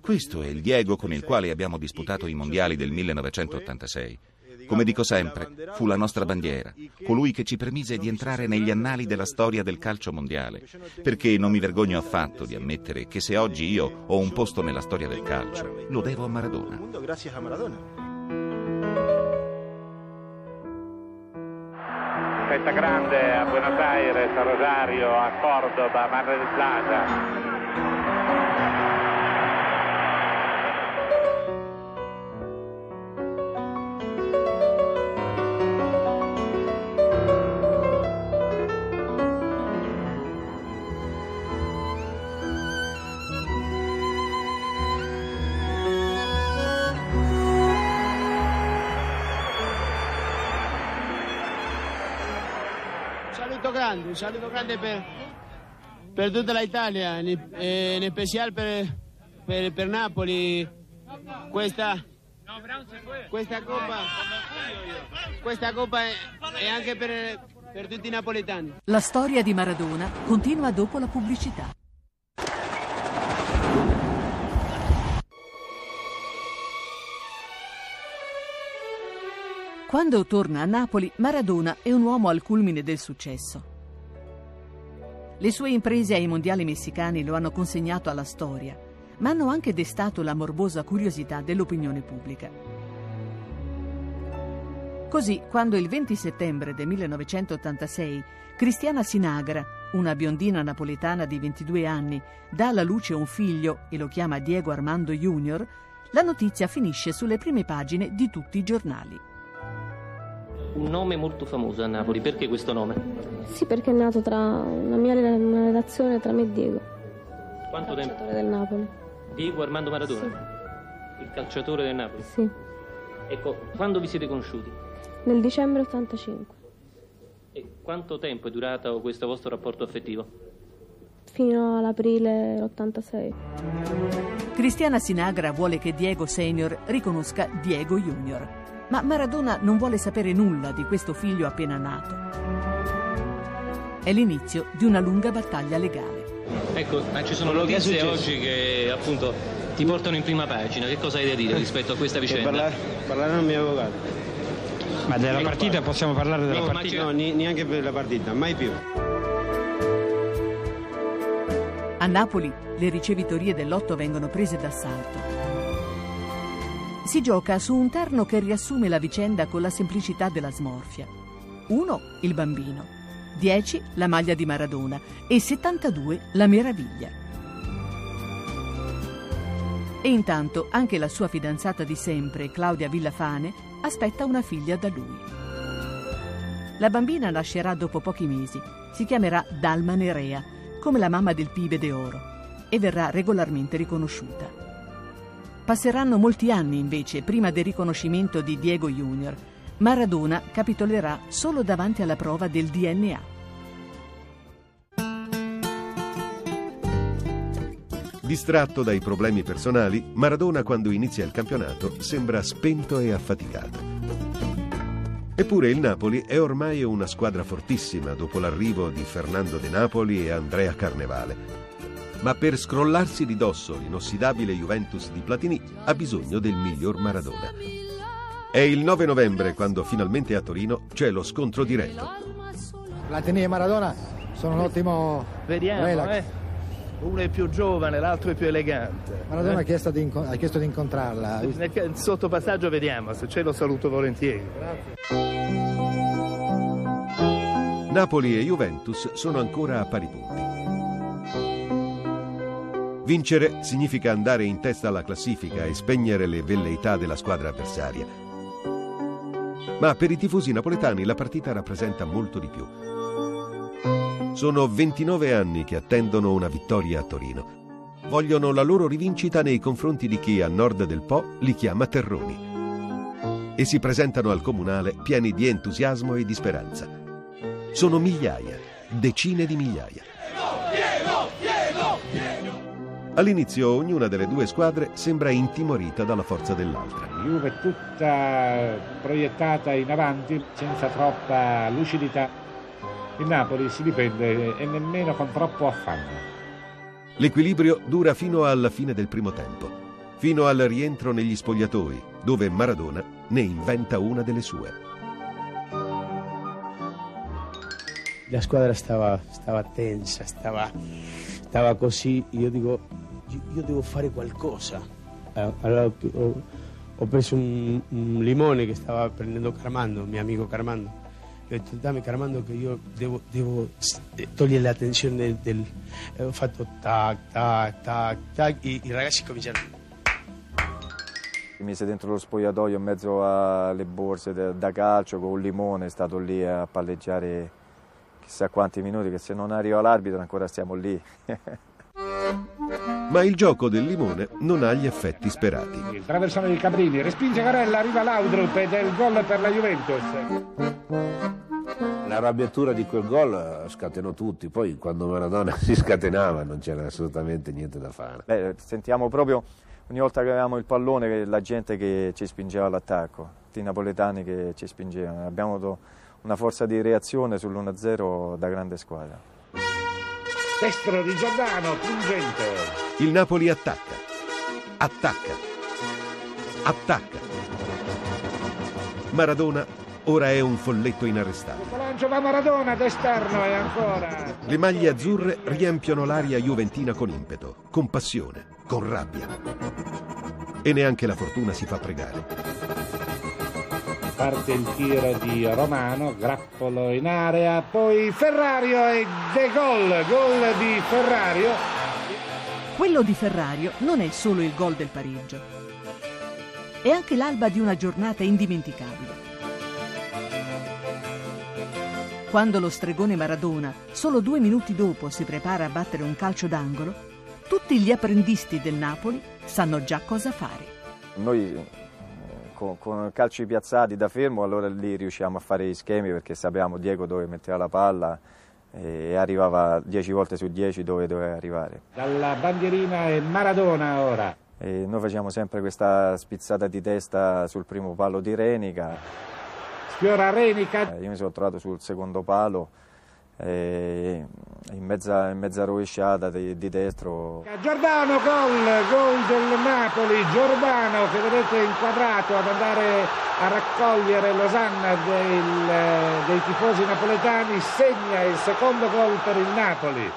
Questo è il Diego con il quale abbiamo disputato i mondiali del 1986. Come dico sempre, fu la nostra bandiera, colui che ci permise di entrare negli annali della storia del calcio mondiale, perché non mi vergogno affatto di ammettere che se oggi io ho un posto nella storia del calcio, lo devo a Maradona. Festa grande a Buenos Aires, a Rosario, a Cordoba, a Mar del Plata. Un saluto grande per, per tutta l'Italia, in, in special per, per, per Napoli. Questa, questa coppa, questa coppa è, è anche per, per tutti i napoletani. La storia di Maradona continua dopo la pubblicità. Quando torna a Napoli, Maradona è un uomo al culmine del successo. Le sue imprese ai mondiali messicani lo hanno consegnato alla storia, ma hanno anche destato la morbosa curiosità dell'opinione pubblica. Così, quando il 20 settembre del 1986 Cristiana Sinagra, una biondina napoletana di 22 anni, dà alla luce un figlio e lo chiama Diego Armando Junior, la notizia finisce sulle prime pagine di tutti i giornali. Un nome molto famoso a Napoli, perché questo nome? Sì, perché è nato tra una mia una relazione tra me e Diego. Quanto tempo? Calciatore del Napoli. Diego Armando Maradona? Il calciatore del Napoli? Sì. Ecco, quando vi siete conosciuti? Nel dicembre 85. E quanto tempo è durato questo vostro rapporto affettivo? Fino all'aprile dell'86. Cristiana Sinagra vuole che Diego Senior riconosca Diego Junior, ma Maradona non vuole sapere nulla di questo figlio appena nato. È l'inizio di una lunga battaglia legale. Ecco, ma ci sono notizie oggi che appunto ti portano in prima pagina. Che cosa hai da dire rispetto a questa vicenda? Parlare, parlare al mio avvocato. Ma della partita possiamo parlare della No, ma partita? No, neanche per la partita, mai più. A Napoli le ricevitorie dell'otto vengono prese d'assalto. Si gioca su un terno che riassume la vicenda con la semplicità della smorfia. 1. Il bambino. 10. La maglia di Maradona. E 72. La meraviglia. E intanto anche la sua fidanzata di sempre, Claudia Villafane, aspetta una figlia da lui. La bambina nascerà dopo pochi mesi. Si chiamerà Dalma Nerea, come la mamma del Pibe de Oro, e verrà regolarmente riconosciuta. Passeranno molti anni invece prima del riconoscimento di Diego Junior. Maradona capitolerà solo davanti alla prova del DNA. Distratto dai problemi personali, Maradona quando inizia il campionato sembra spento e affaticato. Eppure il Napoli è ormai una squadra fortissima dopo l'arrivo di Fernando De Napoli e Andrea Carnevale. Ma per scrollarsi di dosso l'inossidabile Juventus di Platini ha bisogno del miglior Maradona. È il 9 novembre quando finalmente a Torino c'è lo scontro diretto. Platini e Maradona sono un ottimo Vediamo, relax. eh. Uno è più giovane, l'altro è più elegante. Maradona ha Eh? chiesto, di inco- ha chiesto di incontrarla. Nel ca- sottopassaggio vediamo, se c'è lo saluto volentieri. Napoli e Juventus sono ancora a pari punti. Vincere significa andare in testa alla classifica e spegnere le velleità della squadra avversaria. Ma per i tifosi napoletani la partita rappresenta molto di più. Sono 29 anni che attendono una vittoria a Torino. Vogliono la loro rivincita nei confronti di chi a nord del Po li chiama terroni. E si presentano al comunale pieni di entusiasmo e di speranza. Sono migliaia, decine di migliaia. All'inizio ognuna delle due squadre sembra intimorita dalla forza dell'altra. Juve tutta proiettata in avanti senza troppa lucidità. Il Napoli si difende e nemmeno con troppo affanno. L'equilibrio dura fino alla fine del primo tempo, fino al rientro negli spogliatoi, dove Maradona ne inventa una delle sue. La squadra stava, stava tensa, stava, stava così. Io dico, io, devo fare qualcosa. Eh, Allora ho, ho- preso un, un limone che stava prendendo Carmando, mio amico Carmando. Ho detto, dammi Carmando che io devo, devo eh, togliere l'attenzione del... del- e ho fatto tac, tac, tac, tac. I, i ragazzi cominciarono... Mi mise dentro lo spogliatoio in mezzo alle borse da calcio con un limone, è stato lì a palleggiare chissà quanti minuti, che se non arriva l'arbitro ancora stiamo lì. [laughs] Ma il gioco del limone non ha gli effetti sperati. Il traversone di Cabrini respinge Garella, arriva Laudrup ed è il gol per la Juventus. La arrabbiatura di quel gol scatenò tutti, poi quando Maradona [laughs] si scatenava non c'era assolutamente niente da fare. Beh, sentiamo proprio ogni volta che avevamo il pallone la gente che ci spingeva all'attacco, i napoletani che ci spingevano. Abbiamo avuto una forza di reazione sull'1-0 da grande squadra. Destro di Giordano, pungente. Il Napoli attacca, attacca, attacca. Maradona ora è un folletto inarrestabile. Lancio va Maradona d'esterno e ancora. Le maglie azzurre riempiono l'aria juventina con impeto, con passione, con rabbia. E neanche la fortuna si fa pregare. Parte il tiro di Romano, grappolo in area, poi Ferrario e de gol, gol di Ferrario. Quello di Ferrario non è solo il gol del pareggio. è anche l'alba di una giornata indimenticabile. Quando lo stregone Maradona, solo due minuti dopo, si prepara a battere un calcio d'angolo, tutti gli apprendisti del Napoli sanno già cosa fare. Noi con, con calci piazzati da fermo, allora lì riusciamo a fare gli schemi perché sapevamo Diego dove metteva la palla e arrivava 10 volte su 10 dove doveva arrivare. Dalla bandierina è Maradona ora. E noi facciamo sempre questa spizzata di testa sul primo palo di Renica Sfiora Renica. Io mi sono trovato sul secondo palo, eh, in, mezza, in, mezza, rovesciata di, di destro. Giordano gol, gol del Napoli, Giordano che vedete inquadrato ad andare a raccogliere l'osanna del, dei tifosi napoletani, segna il secondo gol per il Napoli.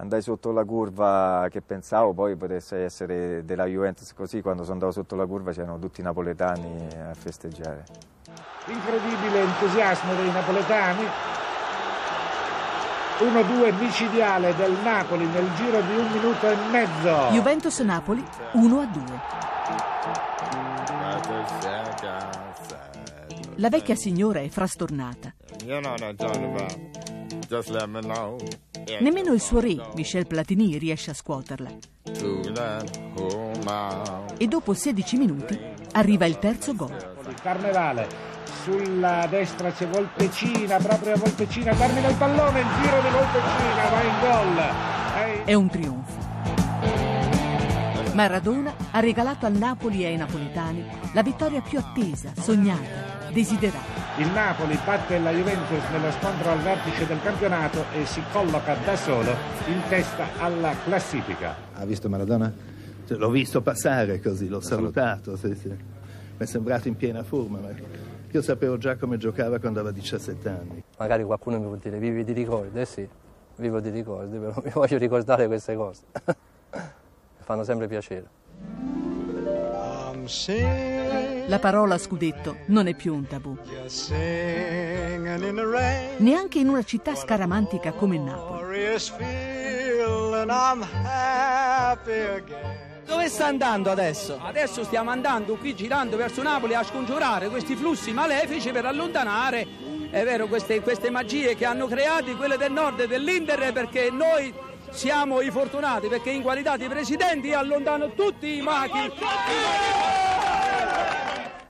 Andai sotto la curva che pensavo poi potesse essere della Juventus così quando sono andato sotto la curva c'erano tutti i napoletani a festeggiare. Incredibile entusiasmo dei napoletani 1-2 micidiale del Napoli nel giro di un minuto e mezzo. Juventus-Napoli 1-2 la vecchia signora è frastornata. Nemmeno il suo re, Michel Platini, riesce a scuoterla. E dopo 16 minuti arriva il terzo gol. Carnevale sulla destra c'è Volpecina, proprio Volpecina, termina il pallone, il giro di Volpecina, va in gol. È un trionfo. Maradona ha regalato al Napoli e ai napoletani la vittoria più attesa, sognata, desiderata. Il Napoli batte la Juventus nello scontro al vertice del campionato e si colloca da solo in testa alla classifica. Ha visto Maradona? Cioè, l'ho visto passare così, l'ho salutato, sì, sì. mi è sembrato in piena forma. Ma io sapevo già come giocava quando aveva 17 anni. Magari qualcuno mi può dire vivi di ricordi, eh sì, vivo di ricordi, però [laughs] mi voglio ricordare queste cose. mi [laughs] fanno sempre piacere. La parola scudetto non è più un tabù. Neanche in una città scaramantica come Napoli. Dove sta andando adesso? Adesso stiamo andando qui girando verso Napoli a scongiurare questi flussi malefici per allontanare, è vero, queste, queste magie che hanno creati quelle del nord e dell'Inter perché noi siamo i fortunati perché in qualità di presidenti allontano tutti i machi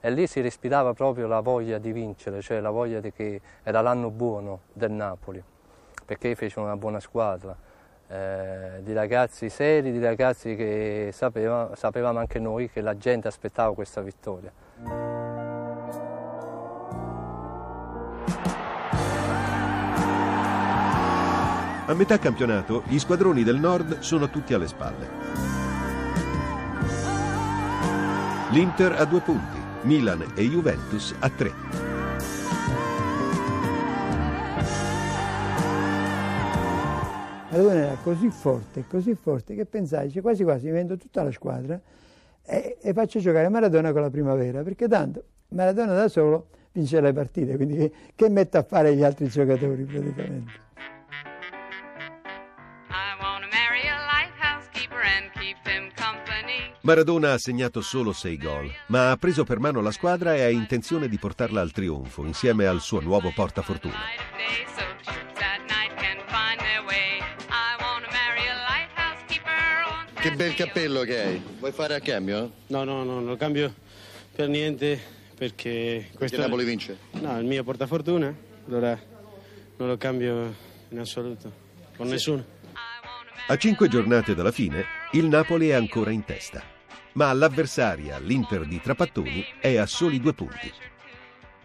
e lì si respirava proprio la voglia di vincere, cioè la voglia di che era l'anno buono del Napoli, perché fece una buona squadra, eh, di ragazzi seri, di ragazzi che sapeva, sapevamo anche noi che la gente aspettava questa vittoria. A metà campionato gli squadroni del nord sono tutti alle spalle. L'Inter ha due punti, Milan e Juventus a 3. Maradona era così forte, così forte che pensai, dice, quasi quasi vendo tutta la squadra e, e, faccio giocare Maradona con la primavera, perché tanto Maradona da solo vince le partite, quindi che, che mette a fare gli altri giocatori praticamente. Maradona ha segnato solo sei gol, ma ha preso per mano la squadra e ha intenzione di portarla al trionfo insieme al suo nuovo portafortuna. Che bel cappello che hai. Vuoi fare a cambio? No, no, no, non lo cambio per niente perché questo perché Napoli vince? No, è il mio portafortuna, allora non lo cambio in assoluto, con sì. nessuno. A cinque giornate dalla fine, il Napoli è ancora in testa ma l'avversaria, l'Inter di Trapattoni, è a soli due punti.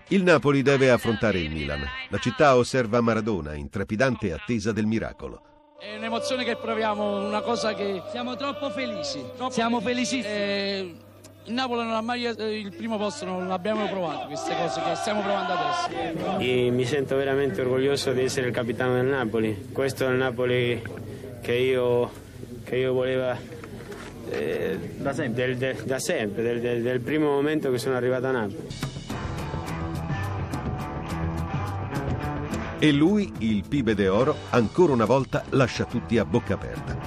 Il Napoli deve affrontare il Milan. La città osserva Maradona in trepidante attesa del miracolo. È un'emozione che proviamo, una cosa che... Siamo troppo felici. Troppo Siamo felicissimi. Eh, il Napoli non ha mai eh, il primo posto, non abbiamo provato queste cose che stiamo provando adesso. E mi sento veramente orgoglioso di essere il capitano del Napoli. Questo è il Napoli che io, che io volevo eh, da sempre, del, del, da sempre del, del, del primo momento che sono arrivato a Napoli. E lui, il Pibe de Oro, ancora una volta lascia tutti a bocca aperta.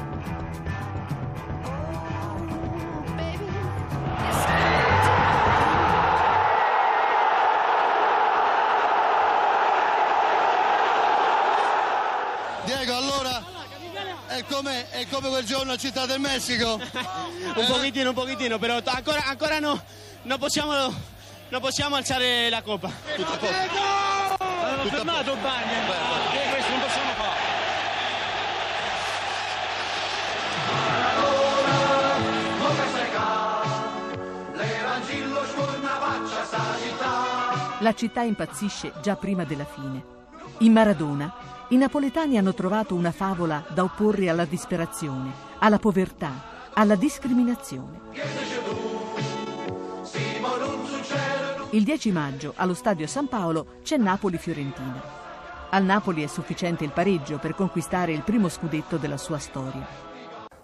Diego, allora è come, quel giorno a Città del Messico? un pochettino, un pochettino, però ancora, ancora no, non possiamo, no possiamo alzare la coppa. Tutto a posto. Avevamo fermato il bagno, che questo non possiamo fare. La città impazzisce già prima della fine. In Maradona, i napoletani hanno trovato una favola da opporre alla disperazione, alla povertà, alla discriminazione. Il 10 maggio, allo stadio San Paolo, c'è Napoli-Fiorentina. Al Napoli è sufficiente il pareggio per conquistare il primo scudetto della sua storia.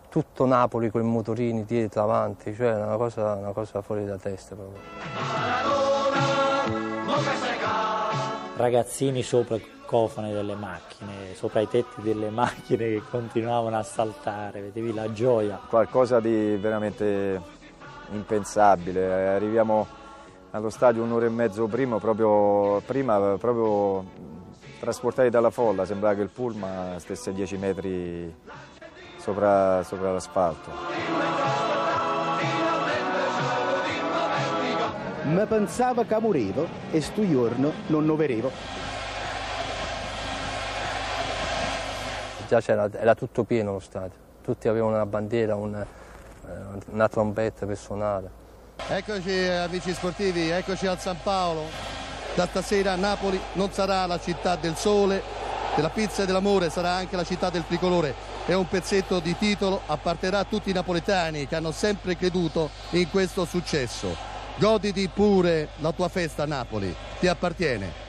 Tutto Napoli con i motorini dietro, avanti, cioè una cosa, una cosa fuori da testa proprio. Ragazzini sopra i cofani delle macchine, sopra i tetti delle macchine che continuavano a saltare, vedevi la gioia. Qualcosa di veramente impensabile. Arriviamo allo stadio un'ora e mezzo prima, proprio, prima, proprio trasportati dalla folla, sembrava che il pullman stesse a 10 metri sopra, sopra l'asfalto. Ma pensava che morivo e sto giorno non lo vedevo. Già c'era, era tutto pieno lo stadio, tutti avevano una bandiera, una, una trombetta per suonare. Eccoci amici sportivi, eccoci al San Paolo. Da stasera Napoli non sarà la città del sole, della pizza e dell'amore, sarà anche la città del tricolore. È un pezzetto di titolo, apparterrà a tutti i napoletani che hanno sempre creduto in questo successo. Goditi pure la tua festa Napoli, ti appartiene.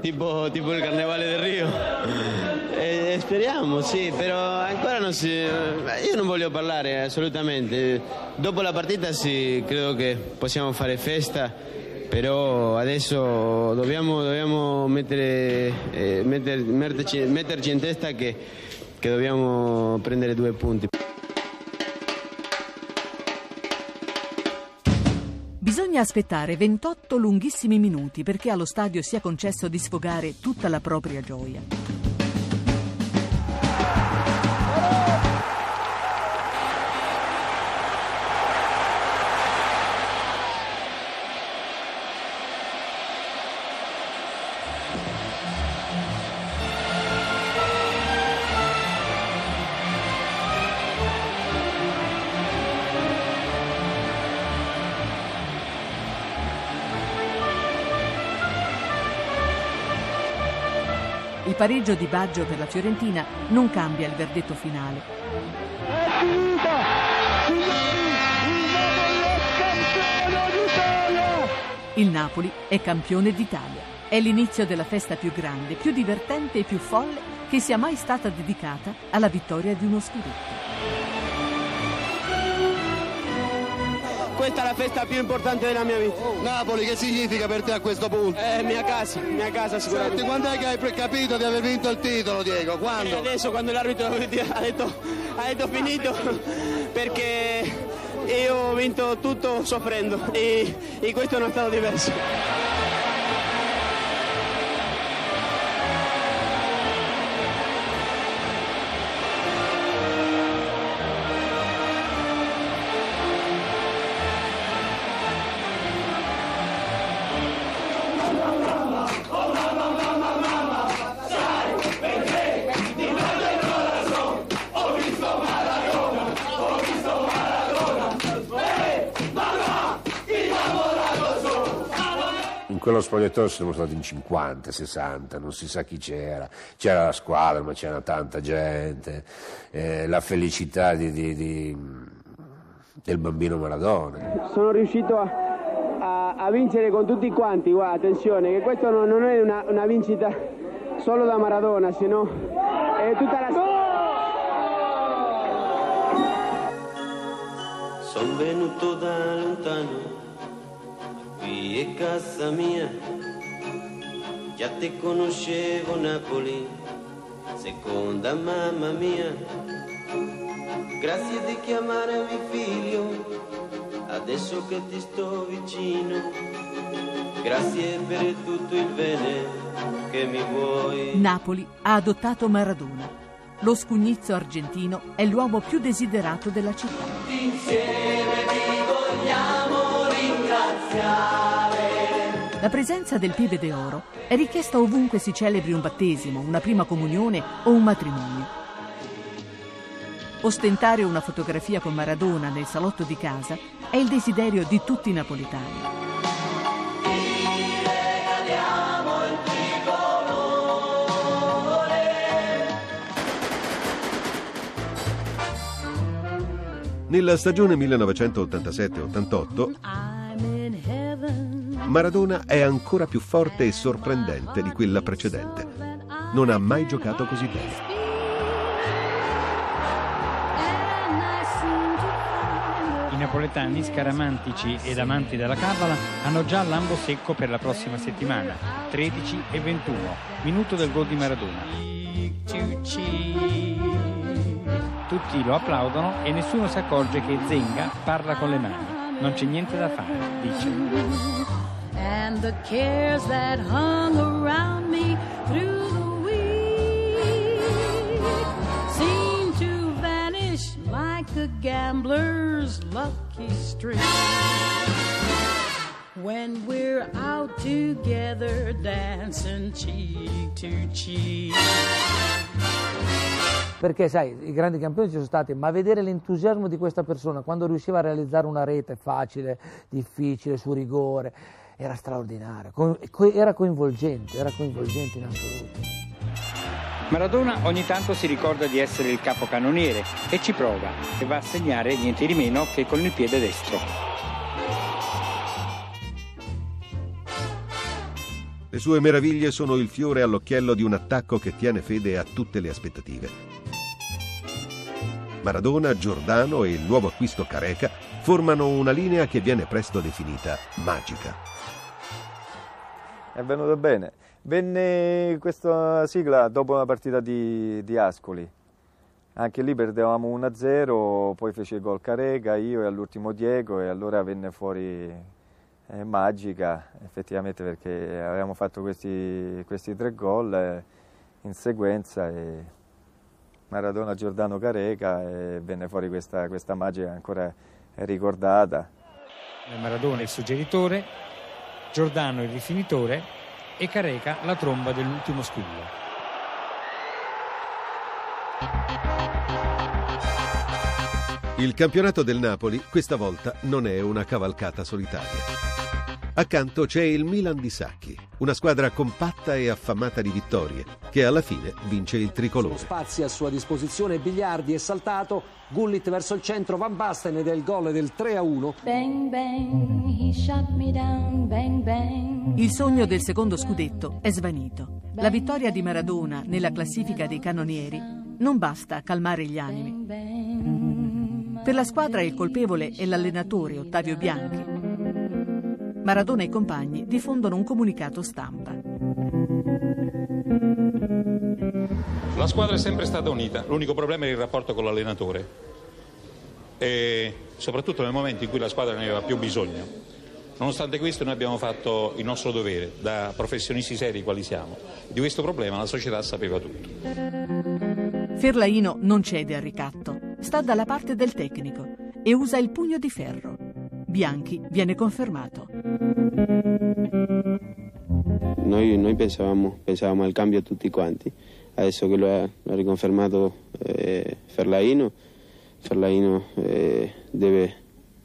Tipo, tipo il carnevale del Rio. E, e speriamo, sì, però ancora non si. Io non voglio parlare assolutamente. Dopo la partita sì, credo che possiamo fare festa, però adesso dobbiamo, dobbiamo mettere, eh, metter- metterci, metterci in testa che, che dobbiamo prendere due punti. Bisogna aspettare 28 lunghissimi minuti perché allo stadio sia concesso di sfogare tutta la propria gioia. Pareggio di Baggio per la Fiorentina non cambia il verdetto finale. Il Napoli è campione d'Italia. È l'inizio della festa più grande, più divertente e più folle che sia mai stata dedicata alla vittoria di uno scudetto. Questa è la festa più importante della mia vita. Napoli che significa per te a questo punto? È mia casa, mia casa sicuramente. Senti, quando è che hai capito di aver vinto il titolo, Diego? Quando? adesso quando l'arbitro [laughs] ha detto, ha detto finito perché io ho vinto tutto soffrendo e, e questo non è stato diverso. Spogliatoio siamo stati in 50, 60, non si sa chi c'era. C'era la squadra, ma c'era tanta gente. Eh, la felicità di- di- di- del bambino Maradona. Sono riuscito a, a- a vincere con tutti quanti, guarda, attenzione, che questo non, non è una, una vincita solo da Maradona, sino è tutta la... Son venuto da lontano, qui è casa mia, già te conoscevo Napoli, seconda mamma mia. Grazie di chiamarmi figlio, adesso che ti sto vicino. Grazie per tutto il bene che mi vuoi. Napoli ha adottato Maradona. lo scugnizzo argentino è l'uomo più desiderato della città. Insieme La presenza del pieve d'oro è richiesta ovunque si celebri un battesimo, una prima comunione o un matrimonio. Ostentare una fotografia con Maradona nel salotto di casa è il desiderio di tutti i napolitani. Regaliamo il tricolore. Nella stagione 1987-88 Maradona è ancora più forte e sorprendente di quella precedente. Non ha mai giocato così bene. I napoletani, scaramantici ed amanti della Cavola, hanno già l'ambo secco per la prossima settimana, 13 e 21, minuto del gol di Maradona. Tutti lo applaudono e nessuno si accorge che Zenga parla con le mani. Non c'è niente da fare, dice. And the cares that hung around me through the week seem to vanish like a gambler's lucky streak. When we're out together dancing cheek to cheek. Perché sai, i grandi campioni ci sono stati, ma vedere l'entusiasmo di questa persona quando riusciva a realizzare una rete facile, difficile, su rigore, era straordinario, era coinvolgente, era coinvolgente in assoluto. Maradona ogni tanto si ricorda di essere il capocannoniere e ci prova e va a segnare niente di meno che con il piede destro. Le sue meraviglie sono il fiore all'occhiello di un attacco che tiene fede a tutte le aspettative. Maradona, Giordano e il nuovo acquisto Careca formano una linea che viene presto definita magica. È venuto bene. Venne questa sigla dopo una partita di, di Ascoli. Anche lì perdevamo 1-0, poi fece il gol Careca, io e all'ultimo Diego e allora venne fuori eh, magica, effettivamente perché avevamo fatto questi, questi tre gol eh, in sequenza e Maradona, Giordano, Careca e venne fuori questa, questa magica ancora ricordata. Maradona il suggeritore, Giordano il rifinitore e Careca la tromba dell'ultimo squillo. Il campionato del Napoli questa volta non è una cavalcata solitaria. Accanto c'è il Milan di Sacchi, una squadra compatta e affamata di vittorie, che alla fine vince il tricolore. Spazi a sua disposizione, Biliardi è saltato, Gullit verso il centro, Van Basten ed è il gol del 3-1. Bang bang, bang bang. Il sogno del secondo scudetto è svanito. La vittoria di Maradona nella classifica dei cannonieri non basta a calmare gli animi. Per la squadra il colpevole è l'allenatore Ottavio Bianchi. Maradona e compagni diffondono un comunicato stampa. La squadra è sempre stata unita, l'unico problema è il rapporto con l'allenatore e soprattutto nel momento in cui la squadra ne aveva più bisogno. Nonostante questo noi abbiamo fatto il nostro dovere da professionisti seri quali siamo. Di questo problema la società sapeva tutto. Ferlaino non cede al ricatto, sta dalla parte del tecnico e usa il pugno di ferro. Bianchi viene confermato. Noi, noi pensavamo, pensavamo, al cambio tutti quanti, adesso che lo ha, lo ha riconfermato eh, Ferlaino, Ferlaino eh, deve,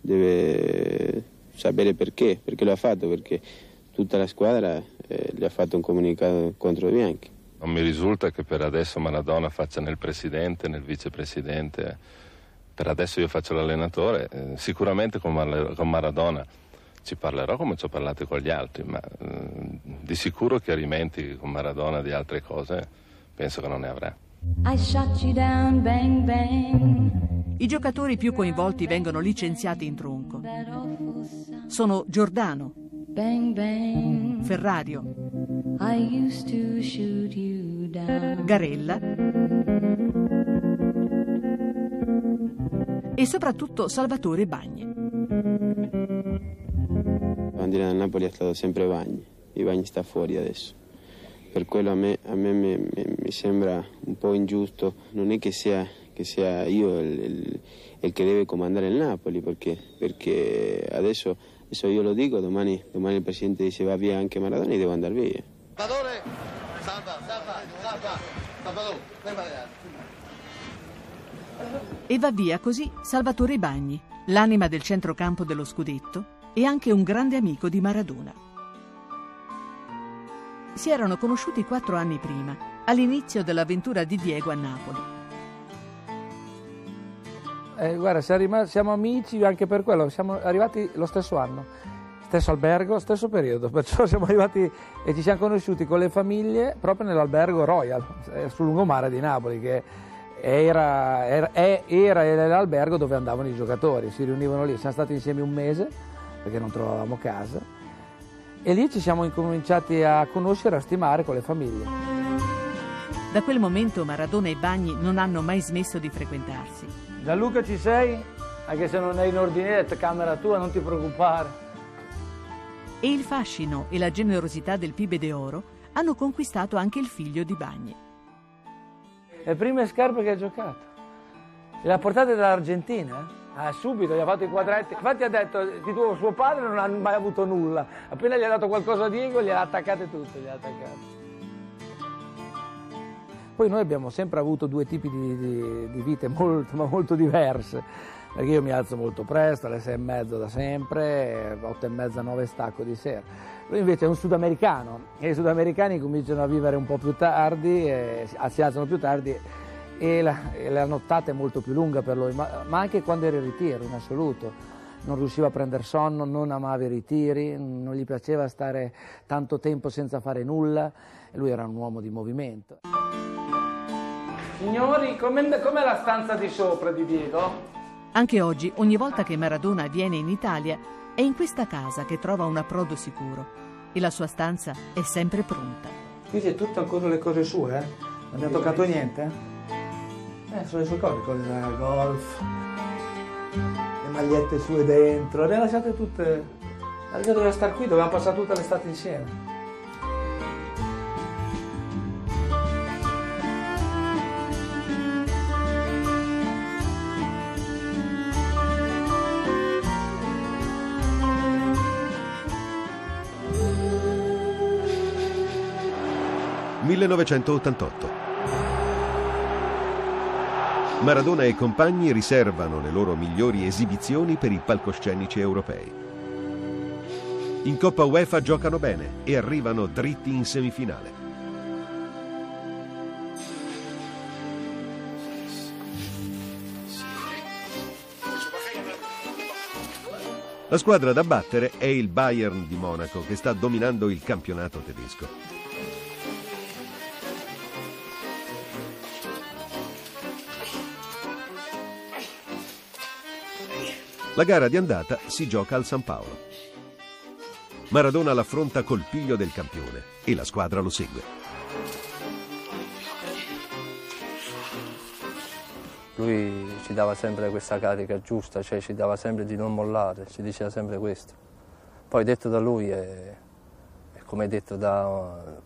deve, sapere perché, perché lo ha fatto, perché tutta la squadra eh, gli ha fatto un comunicato contro Bianchi. Non mi risulta che per adesso Maradona faccia nel presidente, nel vicepresidente per adesso io faccio l'allenatore, eh, sicuramente con, Mar- con, Maradona ci parlerò come ci ho parlato con gli altri, ma eh, di sicuro chiarimenti con Maradona di altre cose penso che non ne avrà. Down, bang, bang. I giocatori più coinvolti vengono licenziati in tronco. Sono Giordano, bang, Ferrario, Garella e soprattutto Salvatore Bagni. La bandiera del Napoli è stato sempre Bagni, e Bagni sta fuori adesso. per quello a me, a me mi, mi, mi, sembra un po' ingiusto, non è che sia, che sia io il, il, il, che deve comandare il Napoli, perché, perché adesso, adesso, io lo dico, domani, domani il Presidente dice va via anche Maradona e devo andare via. Salvatore, salva, salva, salva, Salvatore, E va via così Salvatore Bagni, l'anima del centrocampo dello scudetto e anche un grande amico di Maradona. Si erano conosciuti quattro anni prima, all'inizio dell'avventura di Diego a Napoli. Eh, guarda, siamo amici anche per quello, siamo arrivati lo stesso anno, stesso albergo, stesso periodo, [laughs] perciò siamo arrivati e ci siamo conosciuti con le famiglie proprio nell'albergo Royal, eh, sul lungomare di Napoli, che era, era, era, l'albergo dove andavano i giocatori, si riunivano lì, siamo stati insieme un mese perché non trovavamo casa e lì ci siamo incominciati a conoscere, a stimare con le famiglie. Da quel momento Maradona e Bagni non hanno mai smesso di frequentarsi. Gianluca ci sei? Anche se non è in ordinetta, camera tua, non ti preoccupare. E il fascino e la generosità del Pibe de Oro hanno conquistato anche il figlio di Bagni. Le prime scarpe che ha giocato. Le ha portate dall'Argentina? Ah, subito gli ha fatto i quadretti. Infatti ha detto di tuo suo padre non ha mai avuto nulla. Appena gli ha dato qualcosa a Diego, gliele ha attaccate tutte. Gliele ha attaccate. Poi noi abbiamo sempre avuto due tipi di, di, di vite molto, ma molto diverse. Perché io mi alzo molto presto, alle sei e mezza da sempre, otto e mezza, nove stacco di sera. Lui invece è un sudamericano e i sudamericani cominciano a vivere un po' più tardi, e si alzano più tardi e la, e la, nottata è molto più lunga per lui, ma, ma, anche quando era in ritiro, in assoluto. Non riusciva a prendere sonno, non amava i ritiri, non gli piaceva stare tanto tempo senza fare nulla, lui era un uomo di movimento. Signori, com'è, com'è la stanza di sopra di Diego? Anche oggi, ogni volta che Maradona viene in Italia, è in questa casa che trova un approdo sicuro e la sua stanza è sempre pronta. Qui c'è tutto ancora le cose sue, eh? Non abbiamo toccato niente? Eh, sono le sue cose, con il golf, le magliette sue dentro, le ha lasciate tutte. La doveva stare qui, dovevamo passare tutta l'estate insieme. «1988». Maradona e compagni riservano le loro migliori esibizioni per i palcoscenici europei. In Coppa UEFA giocano bene e arrivano dritti in semifinale. La squadra da battere è il Bayern di Monaco che sta dominando il campionato tedesco. La gara di andata si gioca al San Paolo. Maradona l'affronta col piglio del campione e la squadra lo segue. Lui ci dava sempre questa carica giusta, cioè ci dava sempre di non mollare, ci diceva sempre questo. Poi detto da lui è, è come detto da,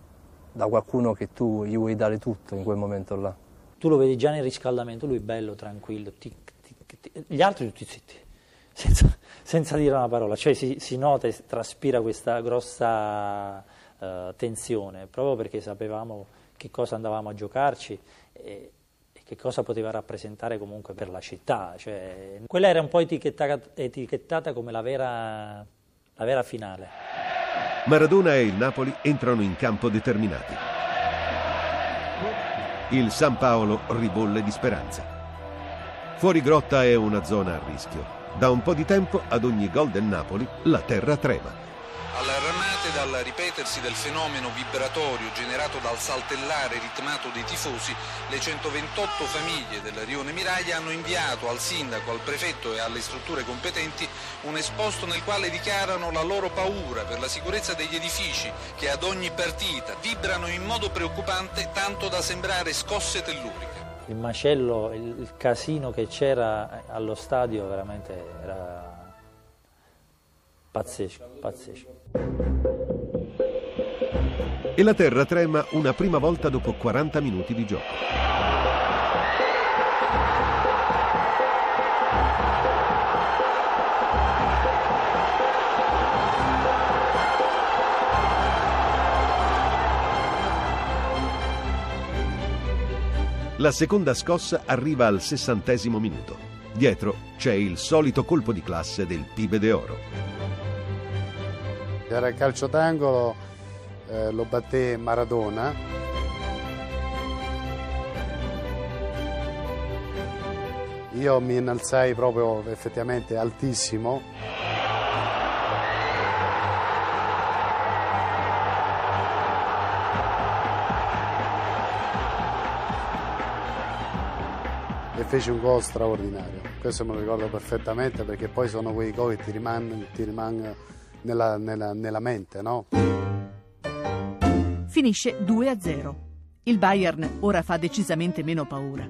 da qualcuno che tu gli vuoi dare tutto in quel momento là. Tu lo vedi già nel riscaldamento, lui bello, tranquillo, tic, tic, tic. gli altri tutti zitti senza, senza dire una parola, cioè si, si nota e traspira questa grossa uh, tensione, proprio perché sapevamo che cosa andavamo a giocarci e, e, che cosa poteva rappresentare comunque per la città. Cioè, quella era un po' etichettata, etichettata come la vera, la vera finale. Maradona e il Napoli entrano in campo determinati. Il San Paolo ribolle di speranza. Fuori grotta è una zona a rischio. Da un po' di tempo, ad ogni gol del Napoli, la terra trema. Allarmate dal ripetersi del fenomeno vibratorio generato dal saltellare ritmato dei tifosi, le 128 famiglie del Rione Miraglia hanno inviato al sindaco, al prefetto e alle strutture competenti un esposto nel quale dichiarano la loro paura per la sicurezza degli edifici che ad ogni partita vibrano in modo preoccupante tanto da sembrare scosse telluriche il macello, il, casino che c'era allo stadio veramente era pazzesco, pazzesco. E la terra trema una prima volta dopo 40 minuti di gioco. La seconda scossa arriva al sessantesimo minuto. Dietro c'è il solito colpo di classe del Pibe de Oro. Era il calcio d'angolo, eh, lo batté Maradona. Io mi innalzai proprio effettivamente altissimo. Fece un gol straordinario. Questo me lo ricordo perfettamente perché poi sono quei gol che ti rimangono, ti rimangono nella, nella, nella mente, no? Finisce 2-0. Il Bayern ora fa decisamente meno paura.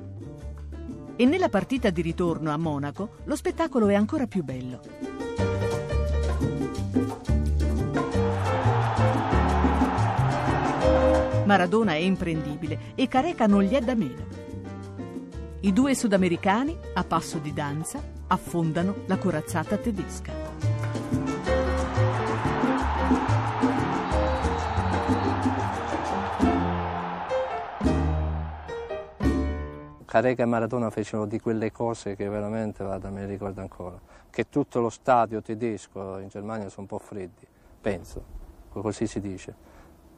E nella partita di ritorno a Monaco lo spettacolo è ancora più bello. Maradona è imprendibile e Careca non gli è da meno. I due sudamericani, a passo di danza, affondano la corazzata tedesca. Careca e Maradona fecero di quelle cose che veramente, guarda, me le ricordo ancora, che tutto lo stadio tedesco in Germania sono un po' freddi, penso, così si dice.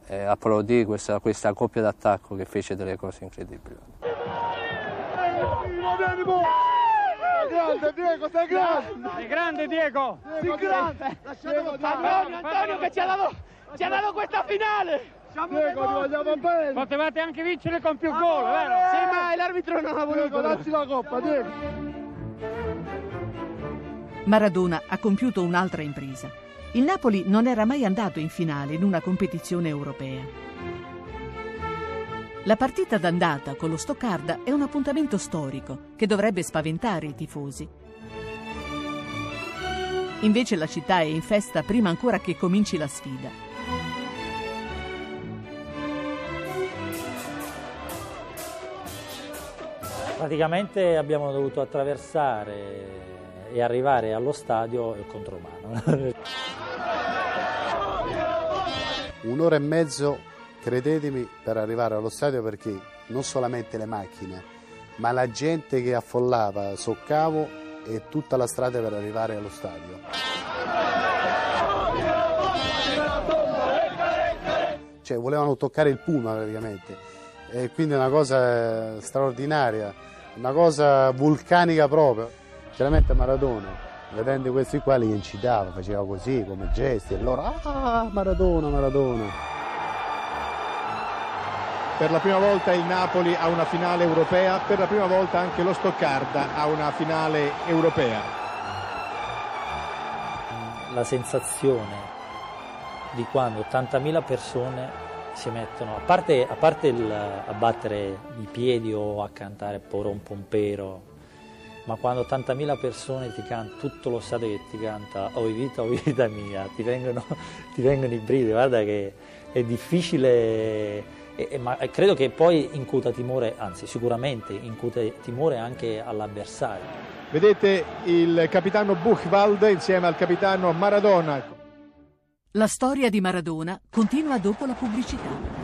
E applaudì questa, questa coppia d'attacco che fece delle cose incredibili. Vieni boh! Sei grande Diego, sei grande! Sei grande Diego! Sei grande! Antonio, Antonio che ci ha dato, ci ha dato questa finale! Diego, ti vogliamo bene! Potevate anche vincere con più gol, vero? Sì, ma l'arbitro non ha voluto! Diego, dacci la coppa, Diego! Maradona ha compiuto un'altra impresa. Il Napoli non era mai andato in finale in una competizione europea. La partita d'andata con lo Stoccarda è un appuntamento storico che dovrebbe spaventare i tifosi. Invece la città è in festa prima ancora che cominci la sfida. Praticamente abbiamo dovuto attraversare e arrivare allo stadio il contromano. Un'ora e mezzo, credetemi, per arrivare allo stadio perché non solamente le macchine, ma la gente che affollava Soccavo e tutta la strada per arrivare allo stadio. Cioè volevano toccare il Puma praticamente e quindi è una cosa straordinaria, una cosa vulcanica proprio. Chiaramente Maradona, vedendo questi qua li incitava, faceva così come gesti e loro ah Maradona, Maradona. Per la prima volta il Napoli ha una finale europea, per la prima volta anche lo Stoccarda ha una finale europea. La sensazione di quando 80.000 persone si mettono, a parte, a parte il, a battere i piedi o a cantare Poron Pompero, ma quando 80.000 persone ti cantano, tutto lo stato che ti canta o vita o vita mia, ti vengono, [laughs] ti vengono i brividi, guarda che è difficile e, e, ma credo che poi incuta timore, anzi sicuramente incute timore anche all'avversario. Vedete il capitano Buchwald insieme al capitano Maradona. La storia di Maradona continua dopo la pubblicità.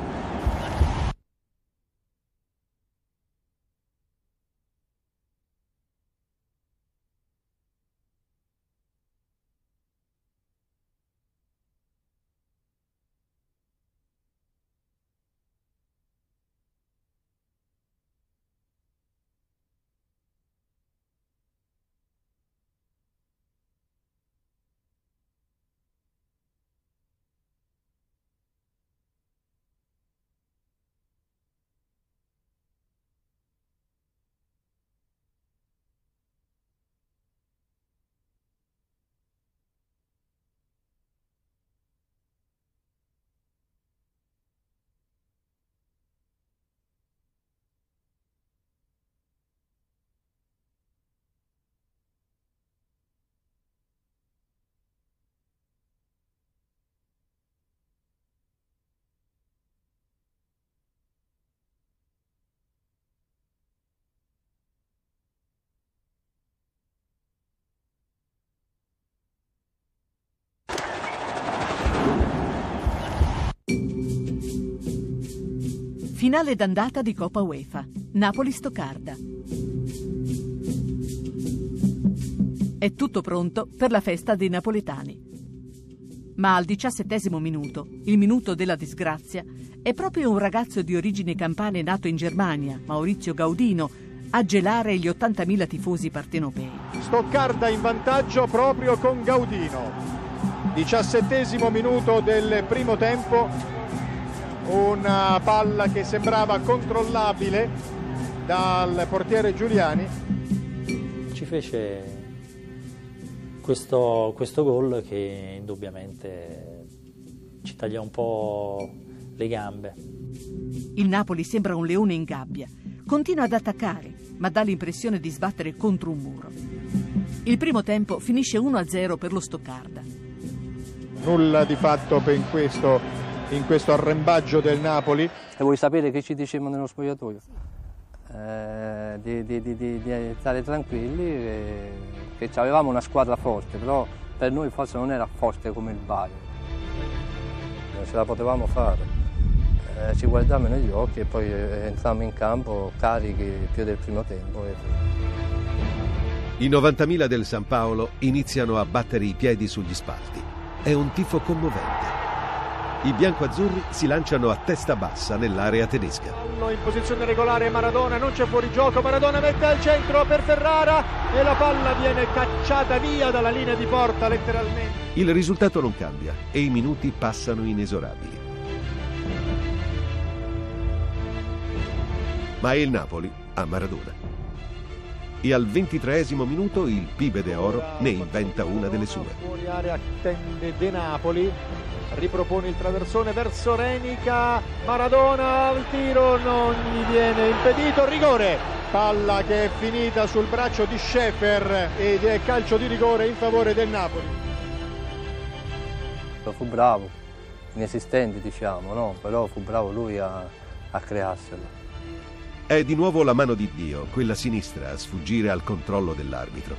Finale d'andata di Coppa UEFA. Napoli-Stoccarda. È tutto pronto per la festa dei napoletani. Ma al diciassettesimo minuto, il minuto della disgrazia, è proprio un ragazzo di origine campane nato in Germania, Maurizio Gaudino, a gelare gli 80.000 tifosi partenopei. Stoccarda in vantaggio proprio con Gaudino. Diciassettesimo minuto del primo tempo, una palla che sembrava controllabile dal portiere Giuliani. Ci fece questo, questo gol che indubbiamente ci taglia un po' le gambe. Il Napoli sembra un leone in gabbia. Continua ad attaccare, ma dà l'impressione di sbattere contro un muro. Il primo tempo finisce 1-0 per lo Stoccarda. Nulla di fatto in questo, in questo arrembaggio del Napoli. E vuoi sapere che ci dicevano nello spogliatoio? Eh, di, di, di, di, stare tranquilli, e, che avevamo una squadra forte, però per noi forse non era forte come il Bari. Non ce la potevamo fare. Eh, ci guardavamo negli occhi e poi entrammo in campo carichi più del primo tempo. E... I 90.000 del San Paolo iniziano a battere i piedi sugli spalti. È un tifo commovente. I biancoazzurri si lanciano a testa bassa nell'area tedesca. In posizione regolare Maradona, non c'è fuorigioco, Maradona mette al centro per Ferrara e la palla viene cacciata via dalla linea di porta letteralmente. Il risultato non cambia e i minuti passano inesorabili. Ma è il Napoli a Maradona. E al ventitreesimo minuto il Pibe de Oro ne inventa una delle sue. Fuori area tende De Napoli, ripropone il traversone verso Renica, Maradona al tiro, non gli viene impedito, rigore, palla che è finita sul braccio di Schäfer ed è calcio di rigore in favore del Napoli. Fu bravo, inesistente diciamo, no? però fu bravo lui a, a crearselo. È di nuovo la mano di Dio, quella sinistra, a sfuggire al controllo dell'arbitro.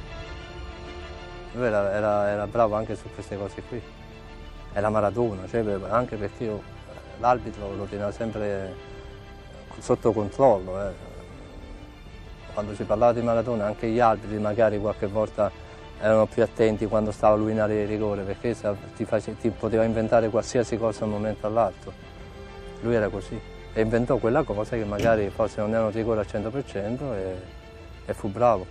Lui era, era, era bravo anche su queste cose qui è la Maradona, cioè anche perché io, l'arbitro lo teneva sempre sotto controllo. Eh. Quando si parlava di Maradona anche gli arbitri magari qualche volta erano più attenti quando stava lui in area di rigore perché ti, face, ti poteva inventare qualsiasi cosa da un momento all'altro. Lui era così e inventò quella cosa che magari forse non erano rigore al 100% e, e fu bravo.